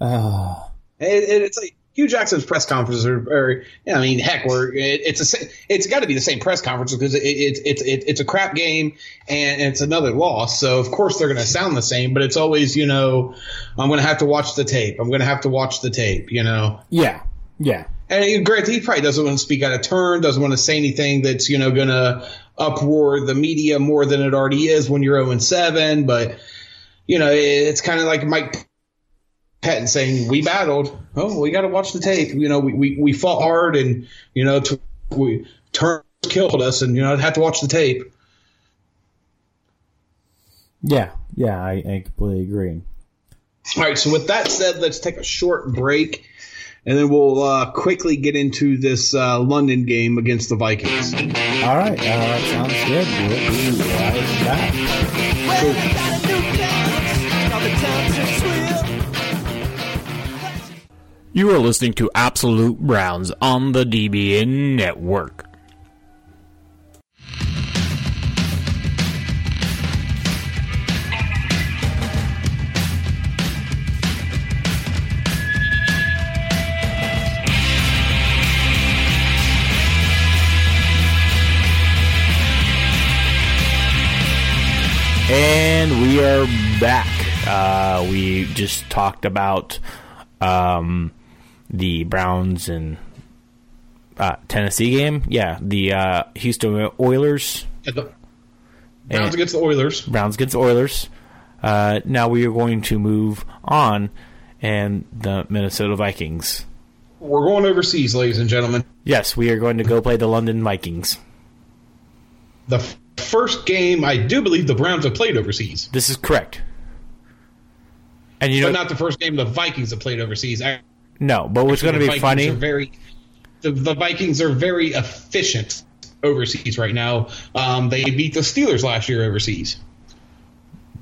Uh, It, it, it's like Hue Jackson's press conferences are, are I mean, heck, we're it, it's a it's got to be the same press conference because it, it, it's it, it's a crap game and it's another loss. So of course they're going to sound the same, but it's always you know I'm going to have to watch the tape. I'm going to have to watch the tape. You know. yeah, yeah, And granted, he probably doesn't want to speak out of turn, doesn't want to say anything that's you know going to uproar the media more than it already is when you're 0 and 7. But you know, it's kind of like Mike Patton saying, "We battled. Oh, we got to watch the tape. You know, we, we, we fought hard, and you know, t- we turned killed us, and you know, I have to watch the tape." yeah, yeah. I, I completely agree. All right. So with that said, let's take a short break. And then we'll uh, quickly get into this uh, London game against the Vikings. All right, uh, sounds good. We'll be right back. Well, You are listening to Absolute Browns on the DBN Network. And we are back. Uh, we just talked about um, the Browns and uh, Tennessee game. Yeah, the uh, Houston Oilers, Yeah, the Browns against the Oilers. Browns against Oilers. Uh, now we are going to move on, and the Minnesota Vikings. We're going overseas, ladies and gentlemen. Yes, we are going to go play the London Vikings. The f- first game I do believe the Browns have played overseas, This is correct. And you know, but not the first game the Vikings have played overseas. No, but what's going to be Vikings funny? Are very, the, the Vikings are very efficient overseas right now. Um, they beat the Steelers last year overseas.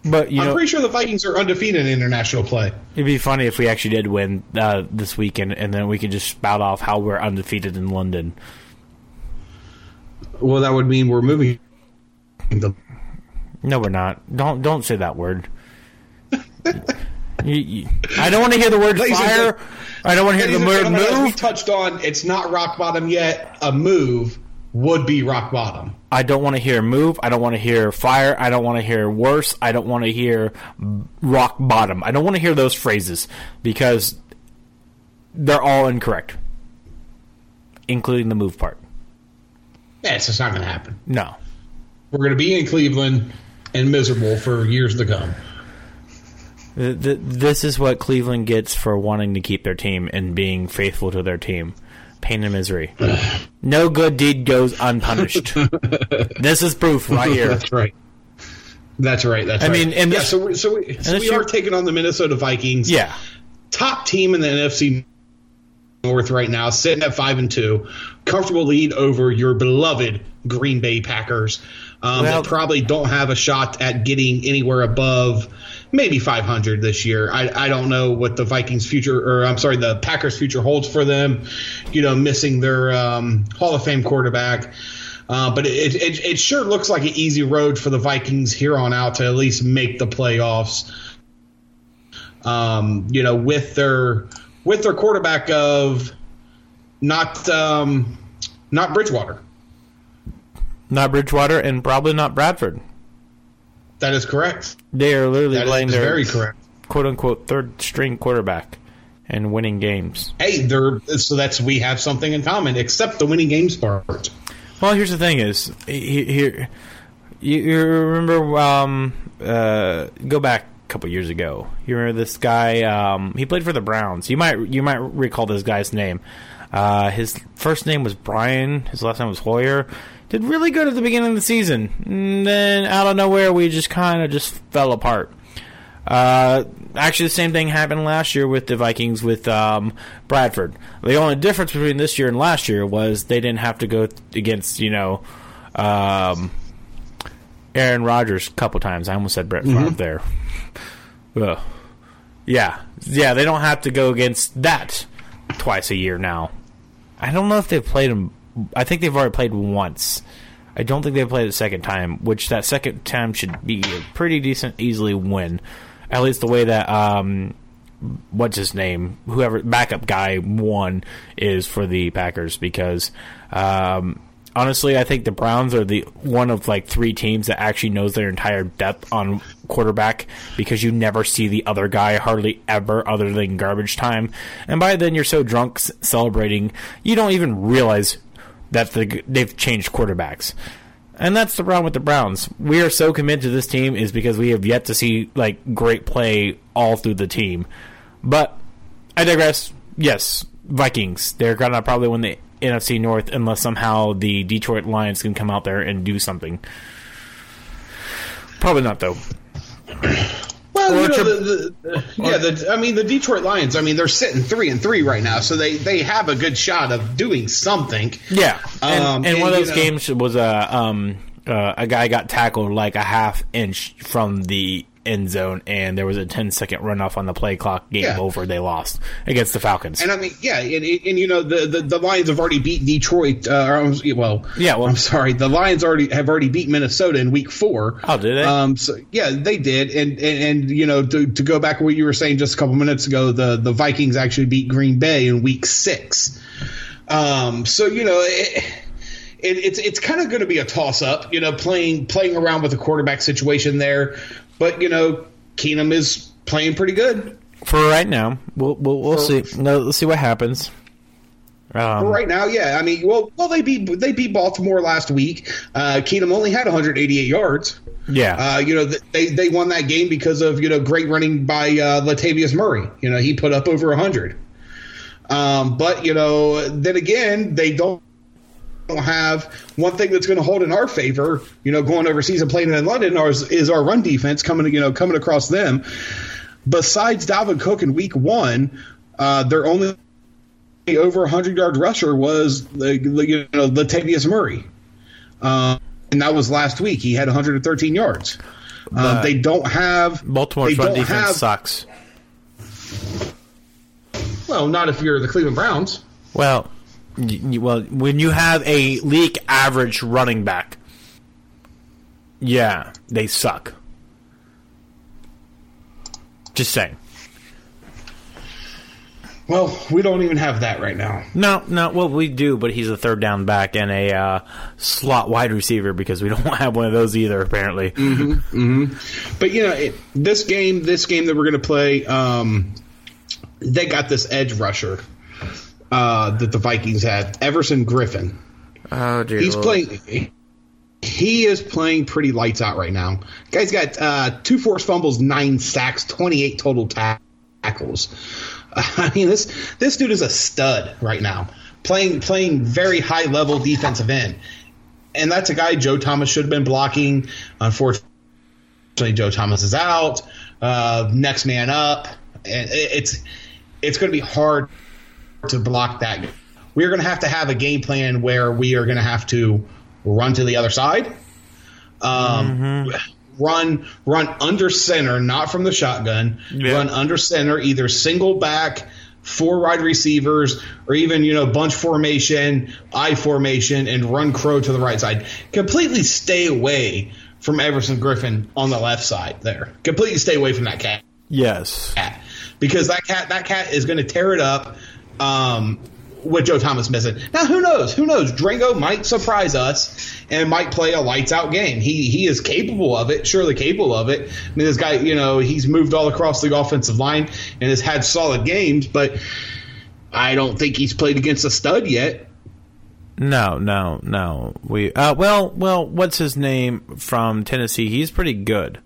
But you I'm know, pretty sure the Vikings are undefeated in international play. It'd be funny if we actually did win uh, this weekend, and then we could just spout off how we're undefeated in London. Well, that would mean we're moving. The, No, we're not. Don't don't say that word. You- you- I don't want to hear the word Ladies fire. I don't want to hear the word as we move. touched on, it's not rock bottom yet. A move would be rock bottom. I don't want to hear move. I don't want to hear fire. I don't want to hear worse. I don't want to hear rock bottom. I don't want to hear those phrases because they're all incorrect, including the move part. Yeah, it's just not going to happen. No. We're going to be in Cleveland, and miserable for years to come. Th- th- This is what Cleveland gets for wanting to keep their team and being faithful to their team. Pain and misery. No good deed goes unpunished. this is proof right here. That's right. That's right. That's I right. mean, and yeah, this- so we, so we, so we are taking on the Minnesota Vikings. Yeah. top team in the NFC North right now, sitting at five and two, comfortable lead over your beloved Green Bay Packers. Um, Well- that probably don't have a shot at getting anywhere above maybe 500 this year. I, I don't know what the Vikings' future, or I'm sorry, the Packers' future holds for them. You know, missing their um, Hall of Fame quarterback. Uh, but it, it it sure looks like an easy road for the Vikings here on out to at least make the playoffs um, you know, with their with their quarterback of not um, not Bridgewater. Not Bridgewater and probably not Bradford. That is correct. They are literally That playing is their very correct. quote unquote third string quarterback and winning games. Hey, they're so that's we have something in common, except the winning games part. Well, here's the thing: is here you, you remember? Um, uh, go back a couple years ago. You remember this guy? Um, he played for the Browns. You might you might recall this guy's name. Uh, his first name was Brian. His last name was Hoyer. Did really good at the beginning of the season. And then out of nowhere, we just kind of just fell apart. Uh, actually, the same thing happened last year with the Vikings with um, Bradford. The only difference between this year and last year was they didn't have to go against you know um, Aaron Rodgers a couple times. I almost said Brett Favre there. Ugh. Yeah, yeah, they don't have to go against that twice a year now. I don't know if they've played him. I think they've already played once. I don't think they've played a second time, which that second time should be a pretty decent, easily win. At least the way that um, what's his name, whoever backup guy won is for the Packers because um, honestly, I think the Browns are the one of like three teams that actually knows their entire depth on quarterback because you never see the other guy hardly ever other than garbage time, and by then you're so drunk celebrating you don't even realize that the, they've changed quarterbacks. And that's the problem with the Browns. We are so committed to this team is because we have yet to see like great play all through the team. But I digress. Yes, Vikings. They're gonna probably win the NFC North unless somehow the Detroit Lions can come out there and do something. Probably not though. Well, you know, the, the, yeah, the, I mean, the Detroit Lions. I mean, they're sitting three and three right now, so they they have a good shot of doing something. Yeah, and, Um, and one of those know- games was a um uh, a guy got tackled like a half inch from the end zone, and there was a 10 second runoff on the play clock. Game Yeah. over. They lost against the Falcons. And I mean, yeah, and, and, you know the, the, the Lions have already beat Detroit. Uh, well, Yeah, well- I'm sorry, the Lions already have already beat Minnesota in Week Four. Oh, did they? Um, so yeah, they did. And and, and you know to, to go back to what you were saying just a couple minutes ago, the the Vikings actually beat Green Bay in Week Six. Um, so you know. It, it, it's it's kind of going to be a toss up, you know, playing playing around with the quarterback situation there, but you know, Keenum is playing pretty good. For right now, we'll we'll, we'll see. No, let's see what happens. Um, right now, yeah, I mean, well, well, they beat they beat Baltimore last week. Uh, Keenum only had 188 yards. Yeah, Uh, you know, they they won that game because of you know great running by uh, Latavius Murray. You know, he put up over 100. Um, but you know, then again, they don't don't have one thing that's going to hold in our favor. You know, going overseas and playing in London is, is our run defense coming. You know, coming across them. Besides Dalvin Cook in Week One, uh, their only over 100 yard rusher was the, the you know Latavius Murray. Um, and that was last week. He had 113 yards. Um, they don't have Baltimore's they run don't defense have- sucks. Well, not if you're the Cleveland Browns. Well, y- y- well, when you have a league average running back, yeah, they suck. Just saying. Well, we don't even have that right now. No, no. Well, we do, but he's a third down back and a uh, slot wide receiver because we don't have one of those either. Apparently, But you know, it, this game, this game that we're going to play, um, they got this edge rusher uh, that the Vikings had, Everson Griffen. oh dear, He's playing. he is playing pretty lights out right now. Guy's got uh, two forced fumbles, nine sacks, 28 total tackles. I mean, this this dude is a stud right now, playing playing very high level defensive end, and that's a guy Joe Thomas should have been blocking. Unfortunately, Joe Thomas is out. Uh, next man up, and it- it's it's going to be hard to block that. We're going to have to have a game plan where we are going to have to run to the other side, um, run run under center, not from the shotgun. Yeah. Run under center, either single back, four wide receivers, or even you know bunch formation, I formation, and run Crow to the right side. Completely stay away from Everson Griffen on the left side there. Completely stay away from that cat Yes. cat because that cat that cat is going to tear it up um, with Joe Thomas missing. Now who knows? Who knows? Drango might surprise us and might play a lights out game. He he is capable of it, surely capable of it. I mean, this guy, you know, he's moved all across the offensive line and has had solid games, but I don't think he's played against a stud yet. No, no, no. We uh well, well, what's his name from Tennessee? He's pretty good.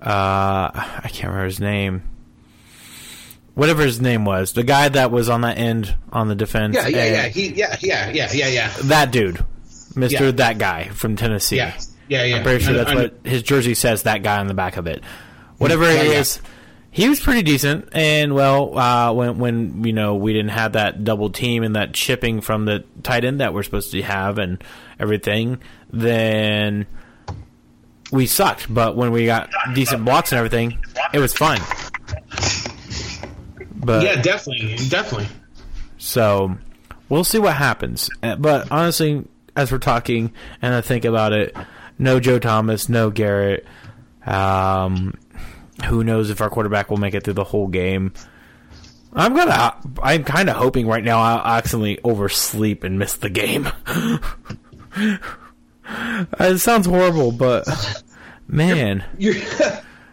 Uh I can't remember his name. Whatever his name was, the guy that was on that end on the defense. Yeah, yeah, yeah. He, yeah, yeah, yeah, yeah, yeah. That dude, Mister Yeah. That guy from Tennessee. Yeah, yeah, yeah. I'm pretty sure that's I- what his jersey says. That guy on the back of it. Whatever it Yeah, yeah. he was pretty decent. And well, uh, when when you know we didn't have that double team and that shipping from the tight end that we're supposed to have and everything, then we sucked. But when we got decent blocks and everything, it was fine. But Yeah, definitely, definitely. so we'll see what happens. Uh, But honestly, as we're talking and I think about it, no Joe Thomas, no Garrett. Um, who knows if our quarterback will make it through the whole game? I'm gonna. I'm kind of hoping right now I'll accidentally oversleep and miss the game. it sounds horrible, but man, You're,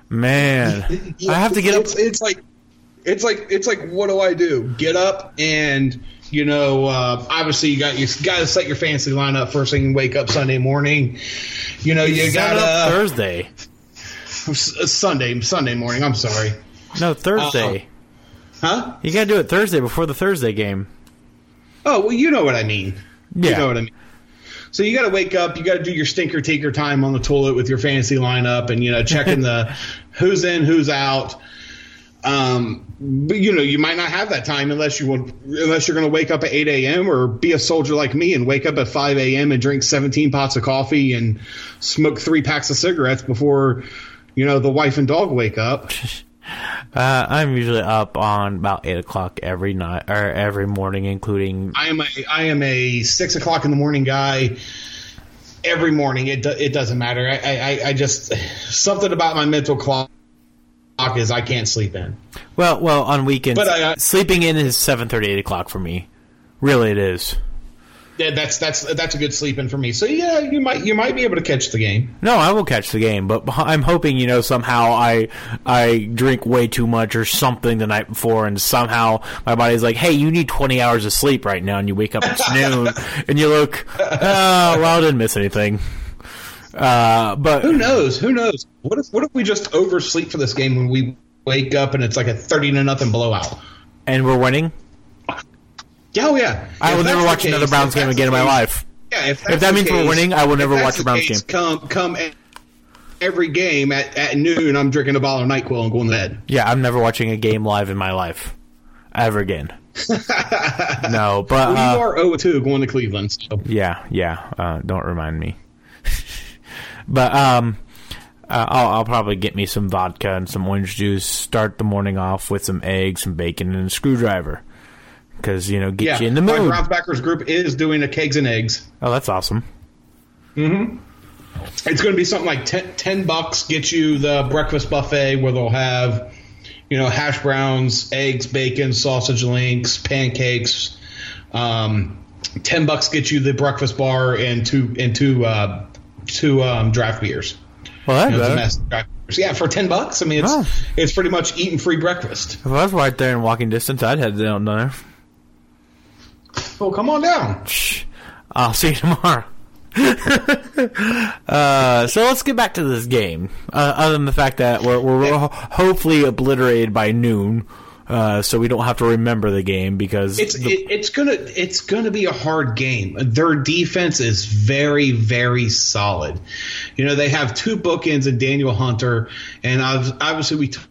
man, I have to get up. It's, it's like, it's like, it's like, what do I do? Get up and you know, uh, obviously you got you got to set your fantasy lineup first thing. You wake up Sunday morning. You know, you Set up got Thursday. Sunday Sunday morning. I'm sorry, No, Thursday. huh? You gotta do it Thursday before the Thursday game. Oh well, you know what I mean. Yeah. You know what I mean. So you got to wake up. You got to do your stinker taker time on the toilet with your fantasy lineup, and you know checking the who's in, who's out. Um, but you know you might not have that time unless you want, unless you're going to wake up at 8 a.m. or be a soldier like me and wake up at 5 a.m. and drink 17 pots of coffee and smoke three packs of cigarettes before you know the wife and dog wake up. Uh, I'm usually up on about eight o'clock every night or every morning, including I am a I am a six o'clock in the morning guy. Every morning, it do, it doesn't matter. I, I I just something about my mental clock is I can't sleep in. well, well on weekends. But I- I- sleeping in is seven thirty, eight o'clock for me. Really, it is. Yeah, that's that's that's a good sleeping for me. So yeah, you might you might be able to catch the game. No, I will catch the game, but I'm hoping you know somehow I I drink way too much or something the night before, and somehow my body's like, "Hey, you need 20 hours of sleep right now," and you wake up at noon, and you look, oh, well, I didn't miss anything. Uh, but Who knows? Who knows? What if what if we just oversleep for this game when we wake up and it's like a thirty to nothing blowout? and we're winning. Yeah, oh yeah. I If will never watch case- another Browns game again in my life. Yeah, if, If that means we're winning, I will never watch a Browns case, game. Come, come every game at, at noon. I'm drinking a bottle of Nyquil and going to bed. Yeah, I'm never watching a game live in my life ever again. no, but Well, uh, you are 0 2 going to Cleveland. So. Yeah, yeah. Uh, don't remind me. But um, uh, I'll, I'll probably get me some vodka and some orange juice. Start the morning off with some eggs, some bacon, and a screwdriver. Because you know, get Yeah, you in the my mood. Browns backers group is doing a kegs and eggs. Oh, that's awesome. Mm-hmm. It's going to be something like 10, 10 bucks. Get you the breakfast buffet where they'll have, you know, hash browns, eggs, bacon, sausage links, pancakes. Um, Ten bucks get you the breakfast bar and two and two uh, two um, draft beers. Well, You know, that's better. domestic draft beers. Yeah, for ten bucks. I mean, it's Oh. it's pretty much eating free breakfast. If I was right there in walking distance, I'd head down there. Oh, come on down. Shh. I'll see you tomorrow. Uh, so let's get back to this game. Uh, other than the fact that we're, we're ho- hopefully obliterated by noon, uh, so we don't have to remember the game because It's the- it, it's gonna it's gonna be a hard game. Their defense is very very solid. You know they have two bookends in Danielle Hunter, and ob- obviously we t-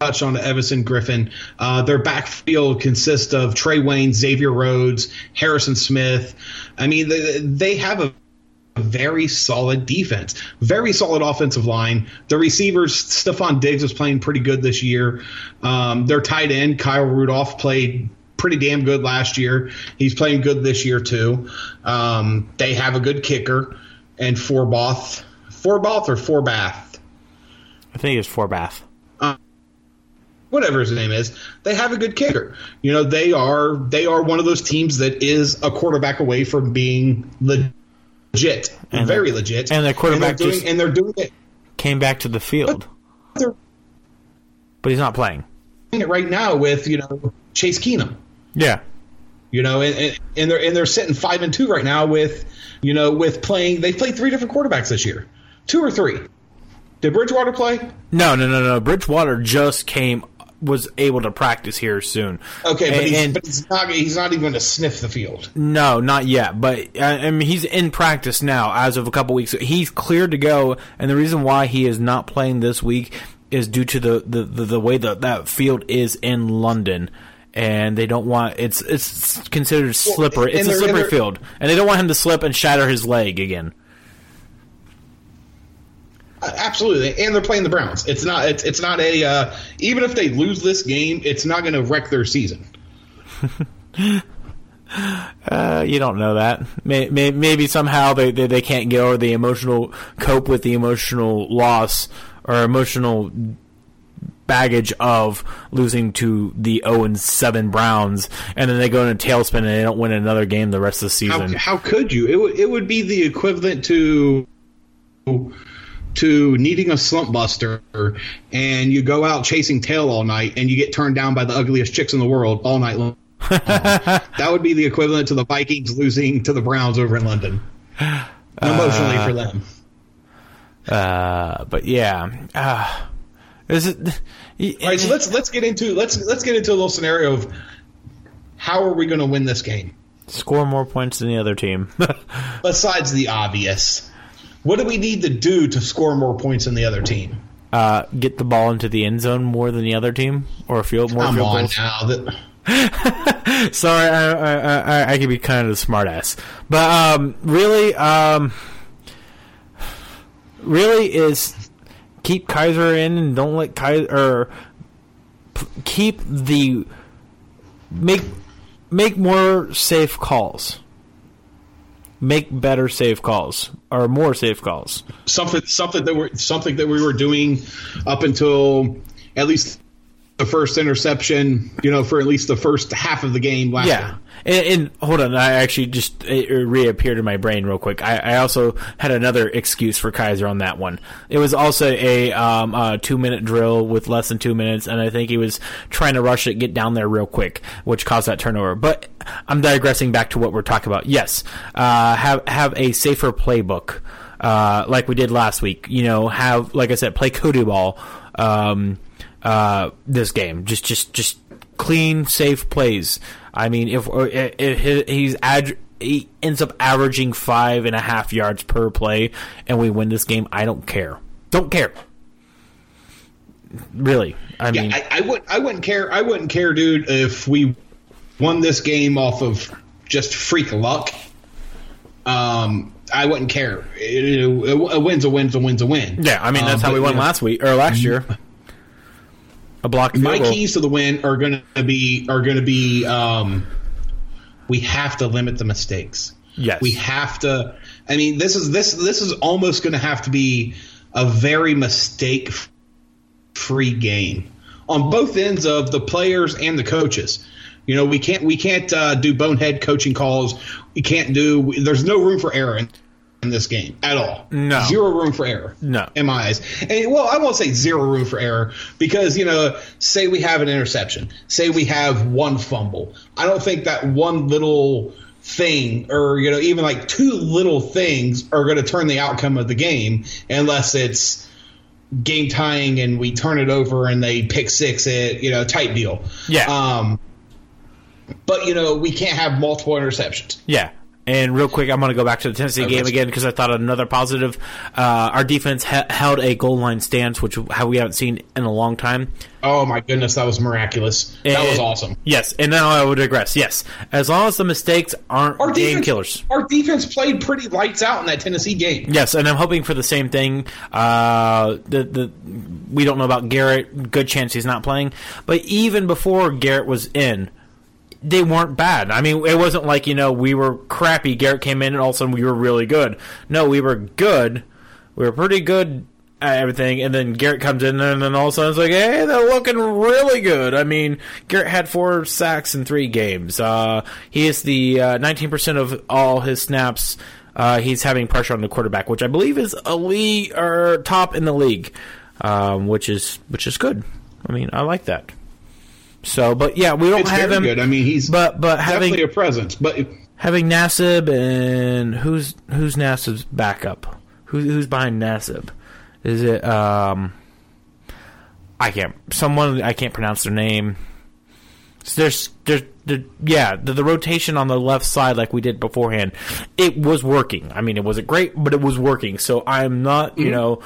touched on Everson Griffen. Uh, their backfield consists of Trey Wayne, Xavier Rhodes, Harrison Smith. I mean they, they have a very solid defense, very solid offensive line. The receivers, Stefon Diggs was playing pretty good this year. Um, their tight end, Kyle Rudolph, played pretty damn good last year. He's playing good this year too. Um, they have a good kicker and Forbath, Forbath or Forbath, I think it's four bath. whatever his name is. They have a good kicker. You know, they are they are one of those teams that is a quarterback away from being legit, And very the- legit. and their quarterback and they're doing, and they're doing it. Came back to the field, They're but he's not playing. it right now with you know Chase Keenum. Yeah, You know, and, and, and they're and they're sitting five and two right now with you know with playing. They played three different quarterbacks this year, two or three. Did Bridgewater play? no, no, no, no. Bridgewater just came, was able to practice here soon. Okay, but, And- he's, and- but he's not. He's not even going to sniff the field. No, not yet. But I mean, he's in practice now. As of a couple weeks, he's cleared to go. And the reason why he is not playing this week is due to the the, the, the way that that field is in London. And they don't want it's it's considered slippery. and it's a slippery field, and they don't want him to slip and shatter his leg again. Absolutely, and they're playing the Browns. It's not. It's it's not a. Uh, even if they lose this game, it's not going to wreck their season. Uh, you don't know that. May, may, maybe somehow they, they they can't get over the emotional cope with the emotional loss or emotional baggage of losing to the 0 and 7 Browns, and then they go in a tailspin and they don't win another game the rest of the season. how could you? It would it would be the equivalent to to needing a slump buster, and you go out chasing tail all night, and you get turned down by the ugliest chicks in the world all night long. that would be the equivalent to the Vikings losing to the Browns over in London. Emotionally for them. Uh, but yeah, uh, is it? All right, so let's let's get into let's let's get into a little scenario of how are we going to win this game score more points than the other team. besides the obvious. What do we need to do to score more points than the other team? uh, get the ball into the end zone more than the other team, or field more Come field on goals. now. That, Sorry, I, I, I, I can be kind of a smartass, but um, really, um, really is keep Kizer in and don't let Kizer or p- keep the make make more safe calls, make better safe calls or more safe calls. something something that we're something that we were doing up until at least the first interception, you know, for at least the first half of the game last Yeah. year. And, and hold on, I actually just it reappeared in my brain real quick. I, I also had another excuse for Kizer on that one. It was also a, um, a two minute drill with less than two minutes, and I think he was trying to rush it, get down there real quick, which caused that turnover. But I'm digressing back to what we're talking about. Yes, uh, have have a safer playbook. Uh, like we did last week, you know, have like I said, play Cody ball. Um, uh, this game. Just, just, just clean, safe plays. I mean, if, if he's ad, he ends up averaging five and a half yards per play, and we win this game, I don't care. Don't care. Really, I Yeah, mean, I, I would I wouldn't care I wouldn't care, dude, if we won this game off of just freak luck. Um, I wouldn't care. It- it- a win's a win's a win's a win. yeah, I mean that's Um, how we won last week or last year. A blocked My goal. keys to the win are going to be are going to be um, we have to limit the mistakes. Yes, We have to. I mean, this is this this is almost going to have to be a very mistake free game on both ends of the players and the coaches. You know, we can't we can't uh, do bonehead coaching calls. We can't do. There's no room for error in, in this game at all. No. zero room for error. No. in my eyes. And well, I won't say zero room for error because you know, say we have an interception, say we have one fumble. I don't think that one little thing or you know even like two little things are going to turn the outcome of the game unless it's game tying and we turn it over and they pick six it you know type deal Yeah. um but you know we can't have multiple interceptions Yeah. And real quick, I'm going to go back to the Tennessee game again because I thought another positive. Uh, our defense ha- held a goal line stance, which how we haven't seen in a long time. oh my goodness that was miraculous that was awesome Yes, and now I would digress. Yes, as long as the mistakes aren't our game defense, killers. our defense played pretty lights out in that Tennessee game Yes, and I'm hoping for the same thing. Uh, the the we don't know about Garrett. Good chance he's not playing. But even before Garrett was in, they weren't bad. I mean, it wasn't like you know we were crappy. Garrett came in and all of a sudden we were really good. No, we were good. We were pretty good at everything, and then Garrett comes in and then all of a sudden it's like, hey, they're looking really good. I mean, Garrett had four sacks in three games. Uh, he is the uh, 19% of all his snaps. Uh, he's having pressure on the quarterback, which I believe is elite or top in the league, um, which is which is good. I mean, I like that. So, but yeah, we don't it's have him. good i mean he's but but having definitely a presence but having Nassib and who's who's Nassib's backup? Who, who's behind Nasib? Is it um? I can't. Someone I can't pronounce their name. So There's there's the yeah the, the rotation on the left side like we did beforehand. It was working. I mean, it wasn't great, but it was working. So I'm not you know.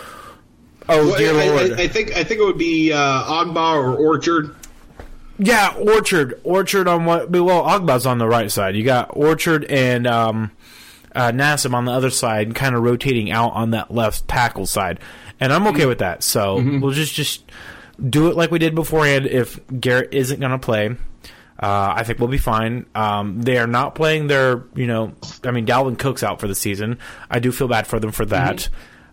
Oh Well, dear I, lord! I, I think I think it would be uh, Ogbah or Orchard. Yeah, Orchard. Orchard on what? Well, Ogbah's on the right side. You got Orchard and um, uh, Nassib on the other side, kind of rotating out on that left tackle side, and I'm okay with that. So we'll just just do it like we did beforehand. If Garrett isn't going to play, uh, I think we'll be fine. Um, they are not playing their, you know, I mean, Dalvin Cook's out for the season. I do feel bad for them for that.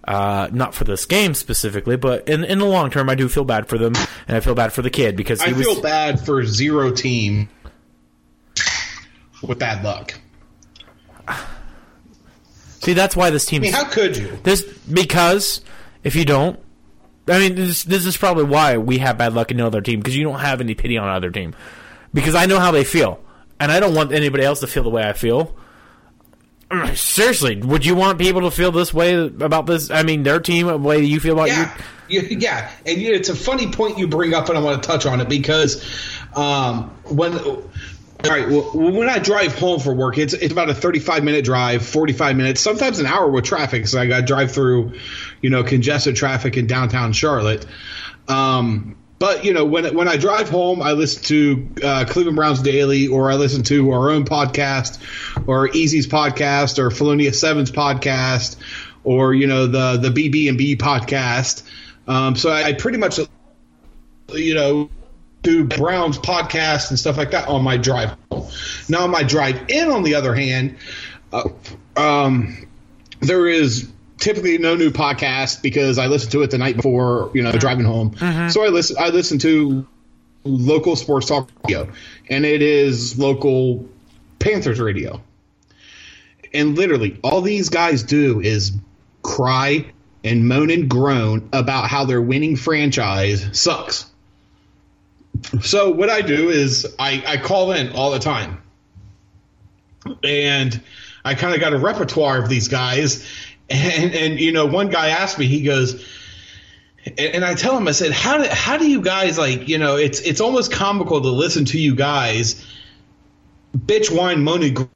Uh, not for this game specifically, but in in the long term, I do feel bad for them, and I feel bad for the kid because he I was feel bad for zero team with bad luck. See, that's why this team. I mean, how could you? this because if you don't, I mean, this this is probably why we have bad luck in no other team because you don't have any pity on another team. Because I know how they feel, and I don't want anybody else to feel the way I feel. Seriously, would you want people to feel this way about this? I mean, their team, the way you feel about Yeah, you. yeah. And it's a funny point you bring up, and I want to touch on it because um, when. All right. Well, when I drive home for work, it's it's about a 35 minute drive, 45 minutes, sometimes an hour with traffic. So I got to drive through, you know, congested traffic in downtown Charlotte. Um, but you know, when when I drive home, I listen to uh, Cleveland Browns Daily, or I listen to our own podcast, or Easy's podcast, or Felonious Sevens podcast, or you know the the BB and B podcast. Um, so I, I pretty much, you know, do Browns podcast and stuff like that on my drive home. Now on my drive in, on the other hand, uh, um, there is typically no new podcast because I listen to it the night before, you know, driving home. Mm-hmm. So I listen. I listen to local sports talk radio, and it is local Panthers radio. And literally, all these guys do is cry and moan and groan about how their winning franchise sucks. So what I do is I, I call in all the time, and I kind of got a repertoire of these guys. And and you know, one guy asked me, he goes, and, and I tell him, I said, how do how do you guys like? You know, it's it's almost comical to listen to you guys bitch, whine, moan,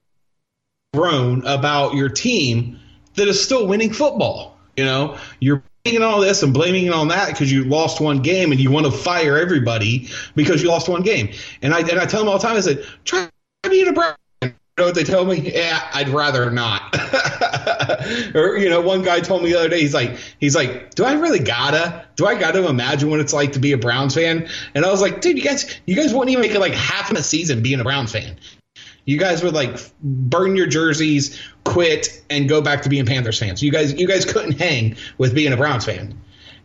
groan about your team that is still winning football. You know, you're blaming all this and blaming it on that because you lost one game and you want to fire everybody because you lost one game. And I and I tell them all the time, I said, try being a Brown. Know what they tell me? Yeah, I'd rather not. or you know, one guy told me the other day, he's like, he's like, do I really gotta? Do I gotta imagine what it's like to be a Browns fan? And I was like, dude, you guys, you guys wouldn't even make it like half of a season being a Browns fan. You guys would like burn your jerseys, quit, and go back to being Panthers fans. You guys, you guys couldn't hang with being a Browns fan.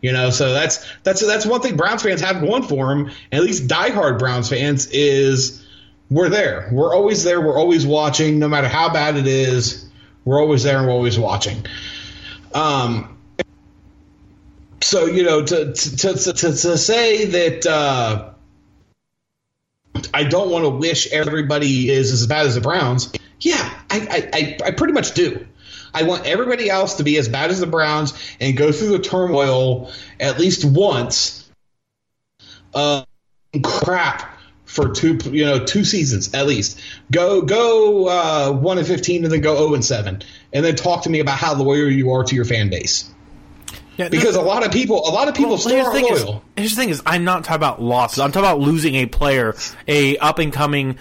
You know, so that's that's that's one thing Browns fans have going for them. At least diehard Browns fans is we're there. We're always there. We're always watching, no matter how bad it is. We're always there and we're always watching. Um. So you know, to to to, to, to say that. Uh, I don't want to wish everybody is as bad as the Browns. Yeah, I, I, I, pretty much do. I want everybody else to be as bad as the Browns and go through the turmoil at least once. Uh, crap for two, you know, two seasons at least. Go, go uh, one and fifteen, and then go zero and seven, and then talk to me about how loyal you are to your fan base. Yeah, Because a lot of people, a lot of people Well, still here's, aren't the is, loyal. here's the thing is, I'm not talking about losses. I'm talking about losing a player, a up and coming,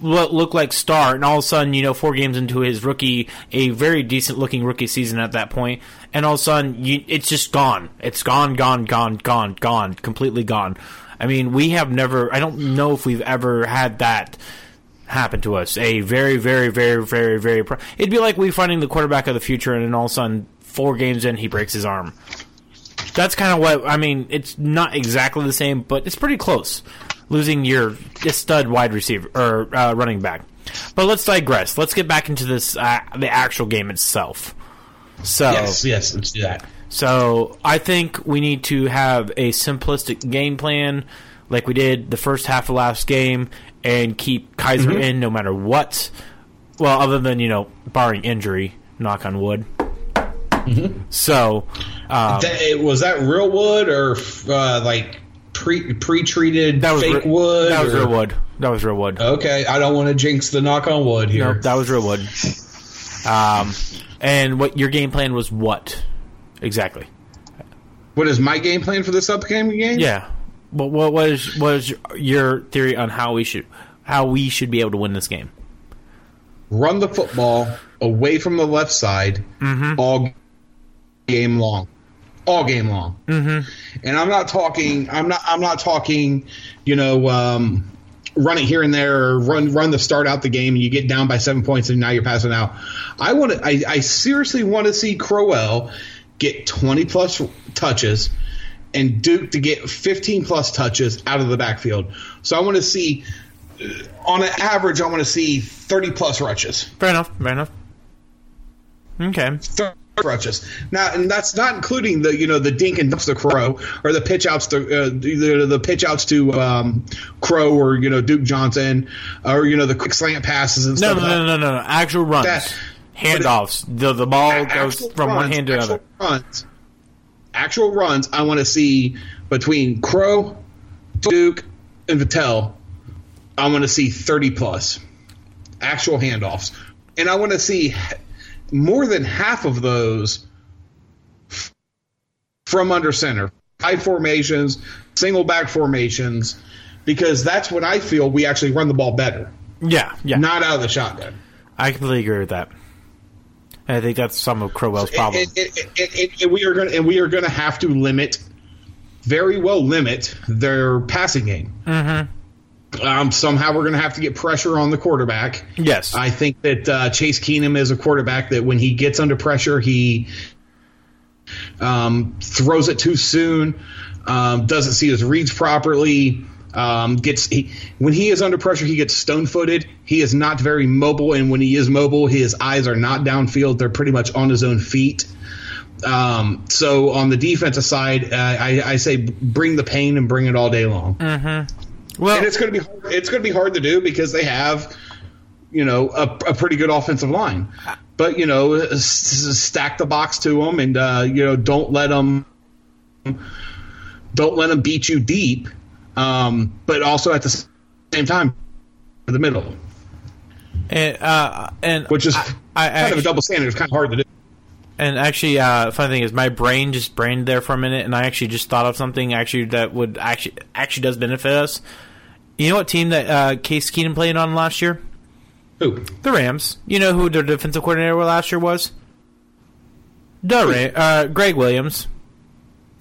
what look like star, and all of a sudden, you know, four games into his rookie, a very decent looking rookie season at that point, and all of a sudden, you, it's just gone. It's gone, gone, gone, gone, gone, completely gone. I mean, we have never. I don't know if we've ever had that happen to us. A very, very, very, very, very. Pro- It'd be like we finding the quarterback of the future, and then all of a sudden, four games in, he breaks his arm. That's kind of what I mean. It's not exactly the same, but it's pretty close. Losing your stud wide receiver or uh, running back. But let's digress. Let's get back into this uh, the actual game itself. So Yes, yes, let's do that. So I think we need to have a simplistic game plan, like we did the first half of last game, and keep Kizer Mm-hmm. in no matter what. Well, other than you know, barring injury, knock on wood. Mm-hmm. So, um, That- was that real wood or uh, like pre pre treated that was fake re- wood? That was or- real wood. That was real wood. Okay, I don't want to jinx the knock on wood here. Nope, that was real wood. Um, and what your game plan was? What exactly? what is my game plan for this upcoming game? Yeah. What what was was your theory on how we should how we should be able to win this game? Run the football away from the left side Mm-hmm. all game long, all game long. Mm-hmm. And I'm not talking. I'm not. I'm not talking. You know. Um, Run it here and there, or run run the start out the game, and you get down by seven points, and now you're passing out. I want to. I, I seriously want to see Crowell get 20 plus touches, and Duke to get 15 plus touches out of the backfield. So I want to see, uh, on an average, I want to see 30 plus rushes. Fair enough. Fair enough. Okay. 30 rushes. Now, and that's not including the you know the dink and dumps to Crow or the pitch outs to uh, the, the pitch outs to um, Crow or you know Duke Johnson or you know the quick slant passes and No, stuff. no, no, no, no, no. Actual runs, That- handoffs. The the ball goes from one hand to actual another. Runs, actual runs. I want to see between Crow, Duke, and Vitale. I want to see thirty plus actual handoffs, and I want to see more than half of those from under center, high formations, single back formations, because that's what I feel we actually run the ball better, Yeah, yeah. not out of the shotgun. I completely agree with that. And I think that's some of Crowell's problem. And, we are going and we are going to have to limit, very well limit their passing game. Mm-hmm. Um, somehow we're going to have to get pressure on the quarterback. yes. I think that uh, Chase Keenum is a quarterback that when he gets under pressure, he um, throws it too soon, um, doesn't see his reads properly. Um, gets he, when he is under pressure, he gets stone footed. He is not very mobile, and when he is mobile, his eyes are not downfield; they're pretty much on his own feet. Um, so on the defensive side, uh, I, I say bring the pain and bring it all day long. Well, and it's going to be hard, it's going to be hard to do because they have you know a, a pretty good offensive line. But you know s- s- stack the box to them and uh, you know don't let them don't let them beat you deep. Um, but also at the same time in the middle and, uh, and which is I, I, kind of a double standard it's kind of hard to do And actually, uh, funny thing is, my brain just brained there for a minute, and I actually just thought of something actually that would actually actually does benefit us. You know what team that uh, Case Keenum played on last year? Who? The Rams. You know who their defensive coordinator last year was? The Ra- uh, Gregg Williams.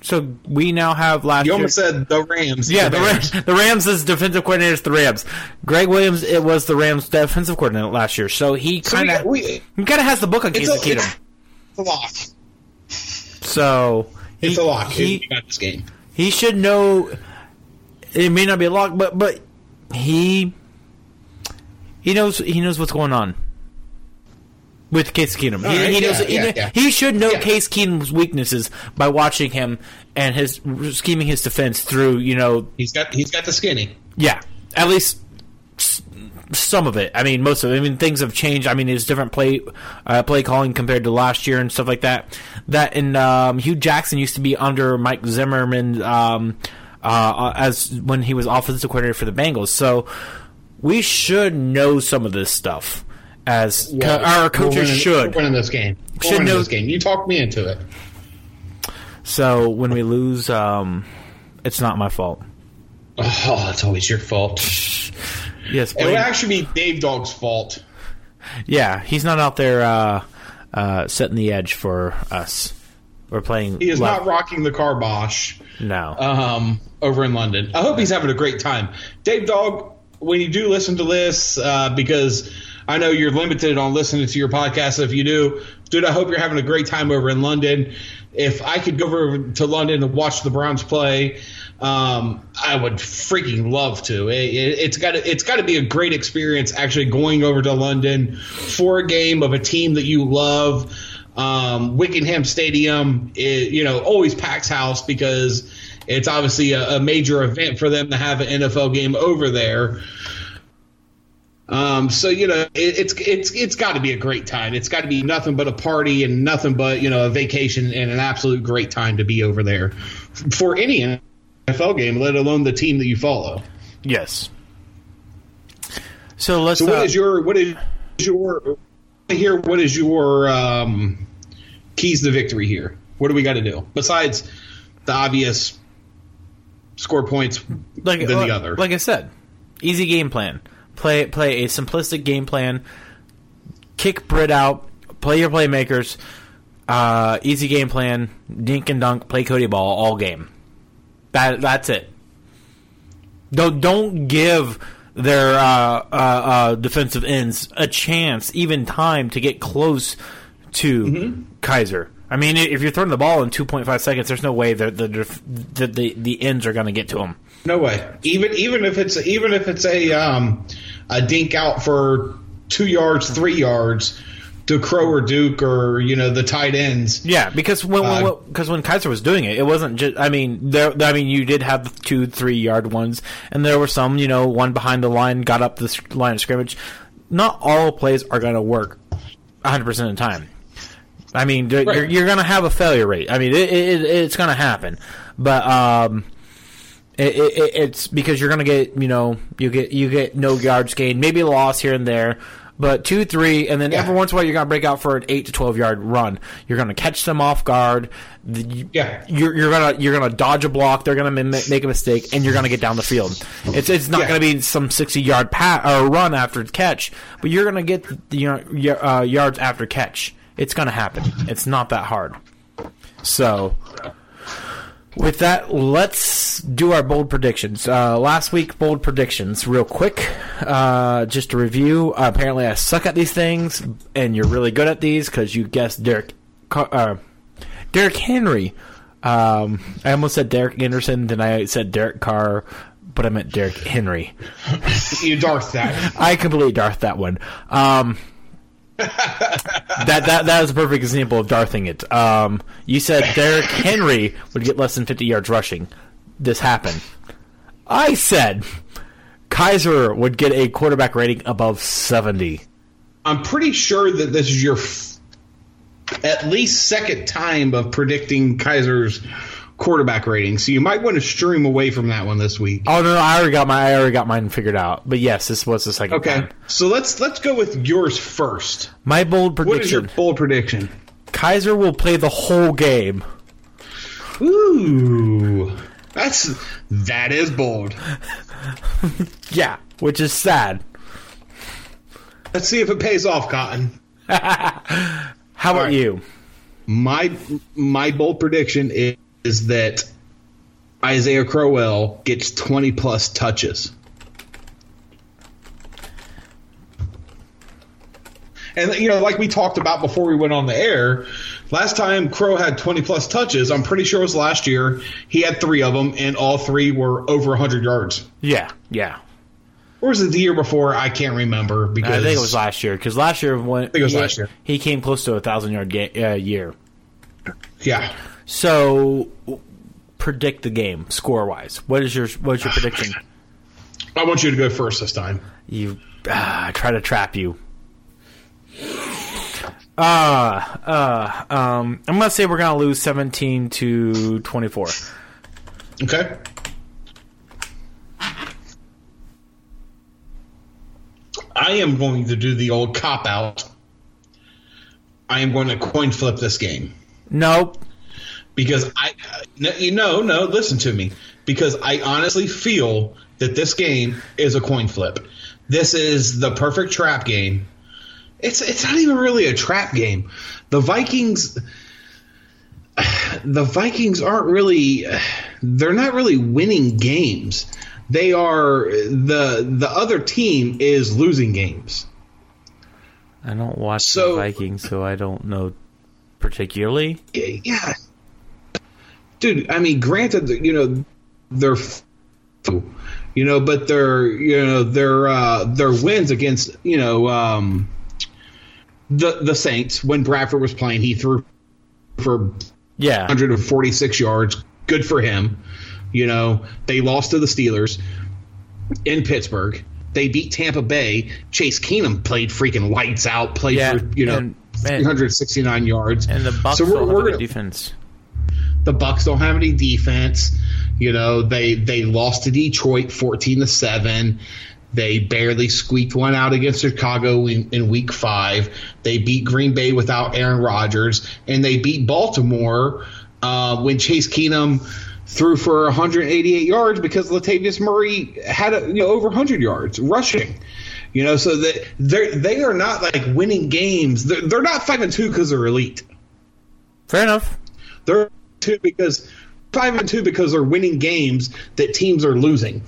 So we now have last you year. almost said the Rams Yeah, the Rams. The Rams is defensive coordinator is the Rams. Gregg Williams it was the Rams defensive coordinator last year, so he kind of we- he kind of has the book on it's Casey Keenum. it's a lock So it's a lock He, you got this game he should know. It may not be a lock, but but he he knows he knows what's going on with Case Keenum. He, right, he knows yeah, he, yeah, he should know Yeah. Case Keenum's weaknesses by watching him and his scheming his defense through. You know, he's got he's got the skinny yeah, at least some of it. I mean, most of it. I mean, things have changed. I mean, it's different play uh, play calling compared to last year and stuff like that. That and um, Hue Jackson used to be under Mike Zimmerman um, uh, as when he was offensive coordinator for the Bengals. So we should know some of this stuff as co- our coaches winning- should. We're winning this game. We're Should winning know- this game. You talked me into it. So when we lose, um, it's not my fault. Oh, that's always your fault. Yes, It would actually be Dave Dog's fault. yeah, he's not out there uh, uh, setting the edge for us. We're playing. He is left- not rocking the carbosh No. um, over in London. I hope he's having a great time. Dave Dog, when you do listen to this, uh, because I know you're limited on listening to your podcast. If you do, dude, I hope you're having a great time over in London. If I could go over to London and watch the Browns play, um, I would freaking love to. It, it, it's got it's got to be a great experience actually going over to London for a game of a team that you love. Um, Twickenham Stadium, it, you know, always packs house because it's obviously a, a major event for them to have an NFL game over there. Um, so you know, it, it's it's it's got to be a great time. It's got to be nothing but a party and nothing but you know a vacation and an absolute great time to be over there for any NFL game, let alone the team that you follow. yes. So let's. So what uh, is your what is your here? What is your um, keys to victory here? What do we got to do besides the obvious score points like, than like, the other? Like I said, easy game plan. Play play a simplistic game plan. Kick Brit out. Play your playmakers. Uh, easy game plan. Dink and dunk. Play Cody ball all game. That that's it. Don't don't give their uh, uh, uh, defensive ends a chance, even time to get close to Mm-hmm. Kizer. I mean, if you're throwing the ball in 2.5 seconds, there's no way that the the, the the ends are going to get to him. No way. Even even if it's even if it's a um a dink out for two yards, three yards to Crow or Duke or you know the tight ends. Yeah, because when Uh, because when Kizer was doing it, it wasn't just. I mean, there. I mean, you did have the two, three yard ones, and there were some. You know, one behind the line got up the line of scrimmage. Not all plays are going to work 100 percent of the time. I mean, there- you're, you're going to have a failure rate. I mean, it, it, it's going to happen, but um, it, it, it's because you're going to get you know you get you get no yards gained, maybe a loss here and there. But two, three, and then Yeah. every once in a while you're going to break out for an eight to twelve yard run. You're going to catch them off guard. The- Yeah. you're, you're gonna you're gonna dodge a block. They're gonna ma- make a mistake, and you're gonna get down the field. It's it's not Yeah. gonna be some sixty yard pat or run after catch, but you're gonna get the you know, y- uh, yards after catch. It's gonna happen. It's not that hard. So. With that, let's do our bold predictions. Uh, last week, bold predictions, real quick. Uh, just to review. Uh, apparently, I suck at these things, and you're really good at these because you guessed Derek, Car- uh, Derek Henry. Um, I almost said Derek Anderson, then I said Derek Carr, but I meant Derek Henry. You Darth that. I completely Darth that one. Um, that that that is a perfect example of Darthing it. Um, you said Derek Henry would get less than 50 yards rushing. This happened. I said Kizer would get a quarterback rating above 70. I'm pretty sure that this is your f- at least second time of predicting Kizer's quarterback rating, so you might want to stream away from that one this week. Oh no, no, I already got my I already got mine figured out. But yes, this was the second Okay, time. so let's let's go with yours first. My bold prediction. What is your bold prediction? Kizer will play the whole game. Ooh, that's that is bold. Yeah, which is sad. Let's see if it pays off, Cotton. How about right. you? My my bold prediction is, is that Isaiah Crowell gets 20 plus touches. And you know, like we talked about before we went on the air, last time Crow had 20 plus touches, I'm pretty sure it was last year. He had 3 of them and all 3 were over 100 yards. Yeah, yeah. Or was it the year before? I can't remember because I think it was last year because last year when think it was he, last year. he came close to a thousand yard ga- uh, year. Yeah. So predict the game score wise. What is your what is your prediction? I want you to go first this time. You uh, try to trap you. Uh, uh, um, I'm gonna say we're gonna lose 17 to 24. Okay. I am going to do the old cop out. I am going to coin flip this game Nope. Because I, uh, no, you know, no, listen to me. Because I honestly feel that this game is a coin flip. This is the perfect trap game. It's it's not even really a trap game. The Vikings, the Vikings aren't really, they're not really winning games. They are the the other team is losing games. I don't watch So- the Vikings, so I don't know particularly. yeah, dude. I mean, granted, you know, they're, you know, but their, you know, their uh, their wins against, you know, um, the the Saints when Bradford was playing, he threw for Yeah. 146 yards. Good for him. You know, they lost to the Steelers in Pittsburgh. They beat Tampa Bay. Chase Keenum played freaking lights out. Played Yeah, for you know and- and- 369 yards. And the Bucks So we're- we're gonna- defense. The Bucks don't have any defense. You know, they they lost to Detroit 14 to 7. They barely squeaked one out against Chicago in, in week five. They beat Green Bay without Aaron Rodgers, and they beat Baltimore uh, when Chase Keenum threw for 188 yards because Latavius Murray had a, you know over 100 yards rushing. You know, so that they they are not like winning games. They're, they're not five and two because they're elite. Fair enough. They're two because five and two because they're winning games that teams are losing.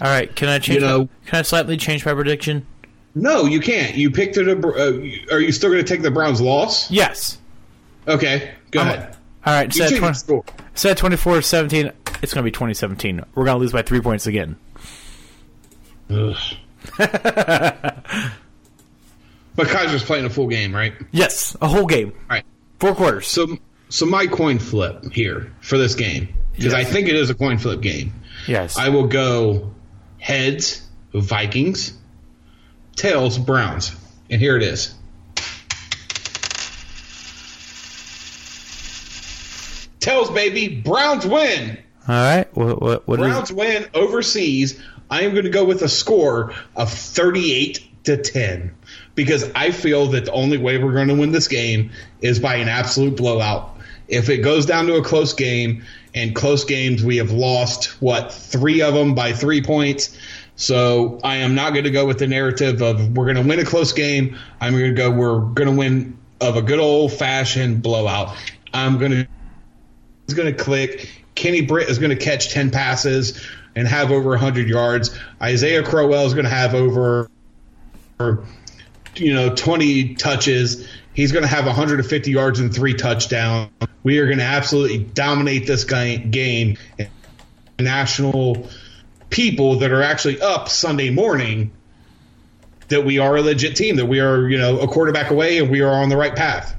All right, can I change? You know- my, can I slightly change my prediction? No, you can't. You picked it. Uh, are you still going to take the Browns' loss? Yes. Okay, go I'm- ahead. All right, set, change 20, set 24 17. It's going to be 2017. We're going to lose by three points again. But Kizer's playing a full game, right? Yes, a whole game. All right. Four quarters. So, so my coin flip here for this game because I think it is a coin flip game. yes. I will go heads Vikings, tails Browns, and here it is. Tails, baby, Browns win. All right. What, what, what is Browns win overseas. I am going to go with a score of 38 to 10 because I feel that the only way we're going to win this game is by an absolute blowout. If it goes down to a close game, and close games we have lost what three of them by three points. So I am not going to go with the narrative of we're going to win a close game. I'm going to go we're going to win of a good old fashioned blowout. I'm going to is going to click. Kenny Britt is going to catch 10 passes and have over 100 yards. Isaiah Crowell is going to have over, you know, 20 touches. He's going to have 150 yards and three touchdowns. We are going to absolutely dominate this guy- game. And national people that are actually up Sunday morning that we are a legit team, that we are, you know, a quarterback away and we are on the right path.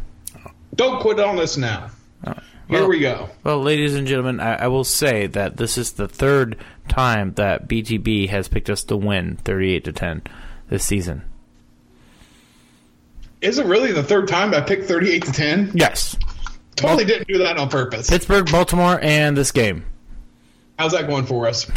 Don't quit on us now. Here well- we go. Well, ladies and gentlemen, I, I will say that this is the third time that BTB has picked us to win 38 to 10 this season. Is it really the third time I picked 38 to 10? Yes. Totally didn't do that on purpose. Pittsburgh, Baltimore, and this game. How's that going for us?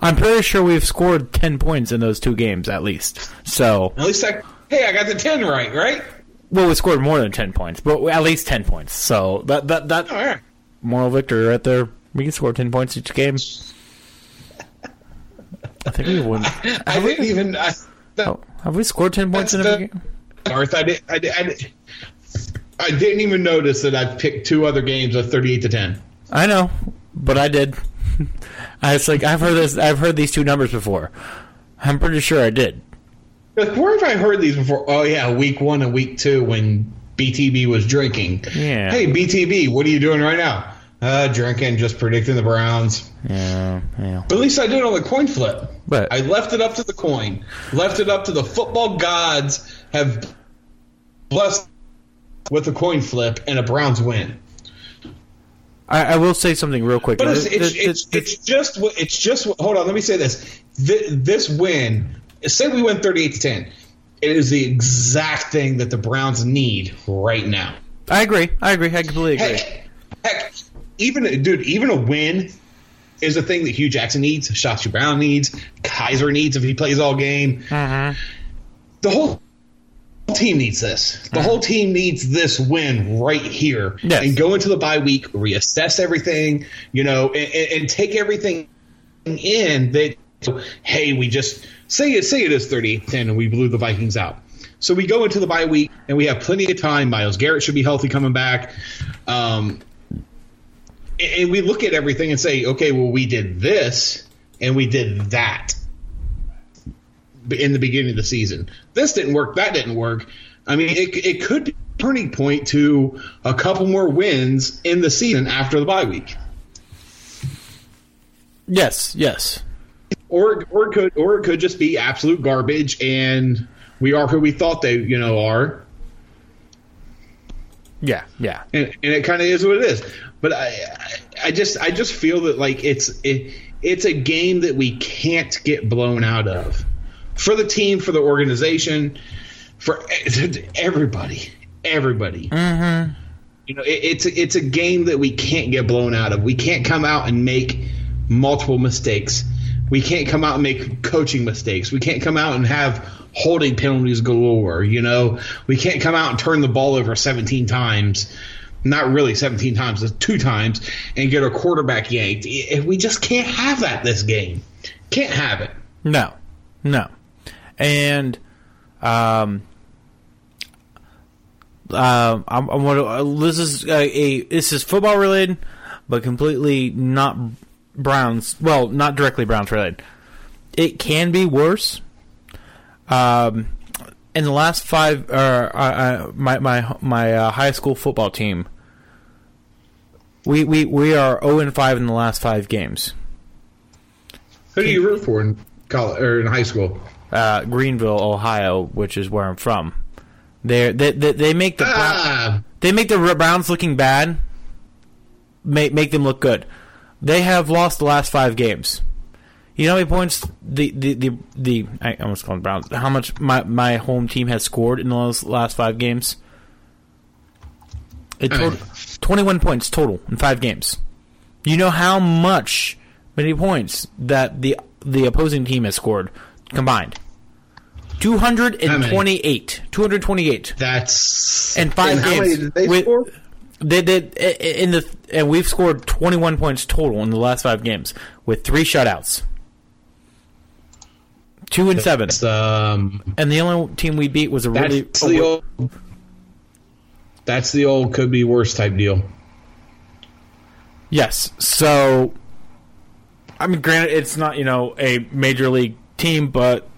I'm pretty sure we've scored 10 points in those two games at least. So, At least I, hey, I got the 10 right, right? well, we scored more than 10 points, but at least 10 points. So, that that that right. moral victory right there. We can score 10 points each game. I think we won. I didn't even. I, Oh, have we scored 10 points in That's every the- game? Garth, I, did, I, did, I, did, I didn't even notice that I picked two other games of 38 to 10. I know, but I did. I was like, I've heard this. I've heard these two numbers before. I'm pretty sure I did. Like, where have I heard these before? Oh, yeah, week one and week two when BTB was drinking. Yeah. Hey, BTB, what are you doing right now? Uh, drinking, just predicting the Browns. Yeah, yeah. But at least I did on the coin flip. But- I left it up to the coin. Left it up to the football gods have blessed with a coin flip and a Browns win. I, I will say something real quick. But it's it's, it's, it's just what- it's just hold on. Let me say this. This, this win say we win 38 to 10. It is the exact thing that the Browns need right now. I agree. I agree. I completely agree. Heck, heck, even dude, even a win is a thing that Hue Jackson needs, Sashi Brown needs, Kizer needs if he plays all game. The whole team needs this. The whole team needs this win right here, Yes. and go into the bye week, reassess everything, you know, and, and, and take everything in that. Hey, we just say it. Say it is 38-10 and we blew the Vikings out. So we go into the bye week and we have plenty of time. Myles Garrett should be healthy coming back. Um, and we look at everything and say, okay, well, we did this and we did that in the beginning of the season. This didn't work. That didn't work. I mean, it, it could be a turning point to a couple more wins in the season after the bye week. Yes, yes. Or, or it could, or it could just be absolute garbage, and we are who we thought they, you know, are, Yeah, yeah. and, and it kind of is what it is. But I, I- just, I just feel that like it's, it, it's a game that we can't get blown out of for the team, for the organization, for everybody, everybody. Mm-hmm. You know, it, it's it's a game that we can't get blown out of. We can't come out and make multiple mistakes. We can't come out and make coaching mistakes. We can't come out and have holding penalties galore. You know, we can't come out and turn the ball over 17 times. Not really 17 times, two times, and get a quarterback yanked. We just can't have that this game. Can't have it. No, no, and um, um, I'm, I'm gonna, this is a, a this is football related, but completely not Browns. Well, not directly Browns related. It can be worse. Um, in the last five, uh, uh, my my my uh, high school football team, we we we are zero and five in the last five games. Who do you root for in college or in high school? uh, Greenville, Ohio, which is where I'm from. They're, they they they make the Ah, they make the Browns looking bad. Make make them look good. They have lost the last five games. You know how many points the the the, the I almost called Browns. How much my my home team has scored in those last five games? It total, twenty one points total in five games. You know how much many points that the the opposing team has scored combined? Two hundred and twenty eight. Two hundred twenty eight that's and five and how games. many did they with- score? They did in the and we've scored 21 points total in the last five games with three shutouts, two and seven, um, and the only team we beat was a really that's the old. That's the old could be worse type deal. yes. So, I mean, granted, it's not you know a major league team, but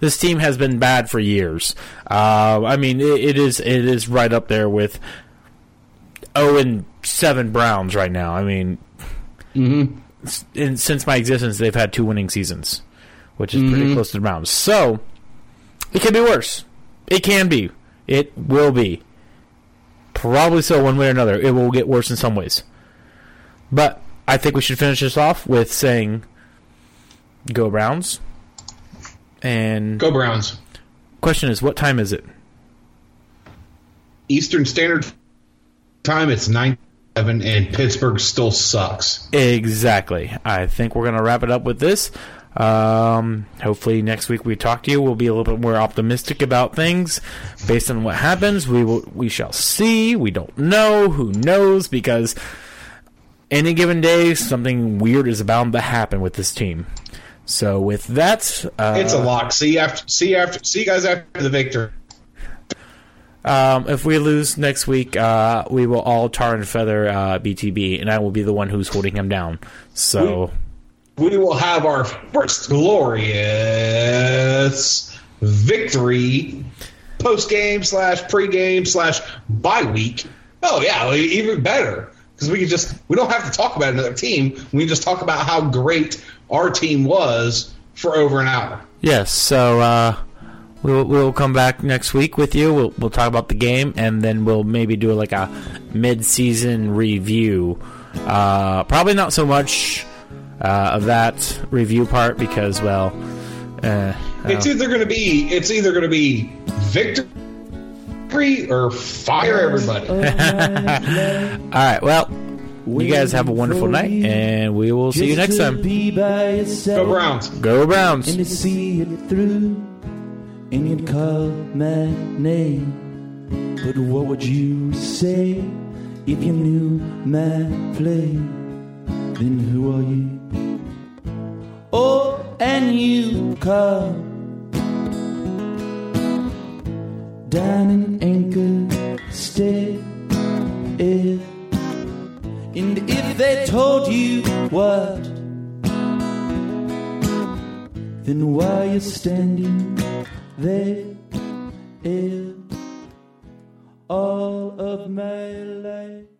this team has been bad for years. Uh, I mean, it, it is it is right up there with 0 and seven Browns right now. I mean, s- in, since my existence, they've had two winning seasons, which is pretty mm-hmm. close to the Browns. So it could be worse. It can be. It will be. Probably so, one way or another. It will get worse in some ways. But I think we should finish this off with saying, "Go Browns." And Go Browns. question is, what time is it? Eastern Standard Time. It's nine seven, and Pittsburgh still sucks. Exactly. I think we're going to wrap it up with this. Um, hopefully next week we talk to you. We'll be a little bit more optimistic about things based on what happens. We will, we shall see. We don't know. Who knows? Because any given day, something weird is bound to happen with this team. So with that, uh, It's a lock. See you after. See you after. See you guys after the victory. um, if we lose next week, uh, we will all tar and feather uh, BTB, and I will be the one who's holding him down. So. We will have our first glorious victory post game slash pre game slash bye week. Oh yeah, even better because we can just we don't have to talk about another team. We just talk about how great our team was for over an hour. Yes, so uh, we'll we'll come back next week with you. We'll we'll talk about the game, and then we'll maybe do like a mid-season review. Uh, probably not so much uh, of that review part because, well, Uh, It's either going to be it's either going to be victory or fire everybody. all right. Well, you guys have a wonderful night, and we will see you next time. Be by Go Browns. Go Browns. and to see it through, and you'd call my name. But what would you say if you knew my play? Then who are you? Oh, and you call down an anchor stay. And if they told you what, then why you standing there all of my life.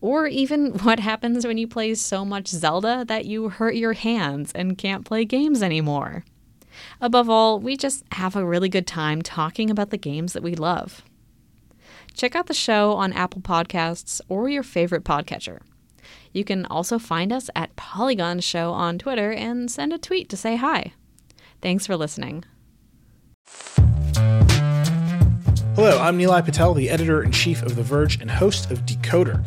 or even what happens when you play so much Zelda that you hurt your hands and can't play games anymore. Above all, we just have a really good time talking about the games that we love. Check out the show on Apple Podcasts or your favorite podcatcher. You can also find us at Polygon Show on Twitter and send a tweet to say hi. Thanks for listening. Hello, I'm Nilay Patel, the editor in chief of The Verge and host of Decoder,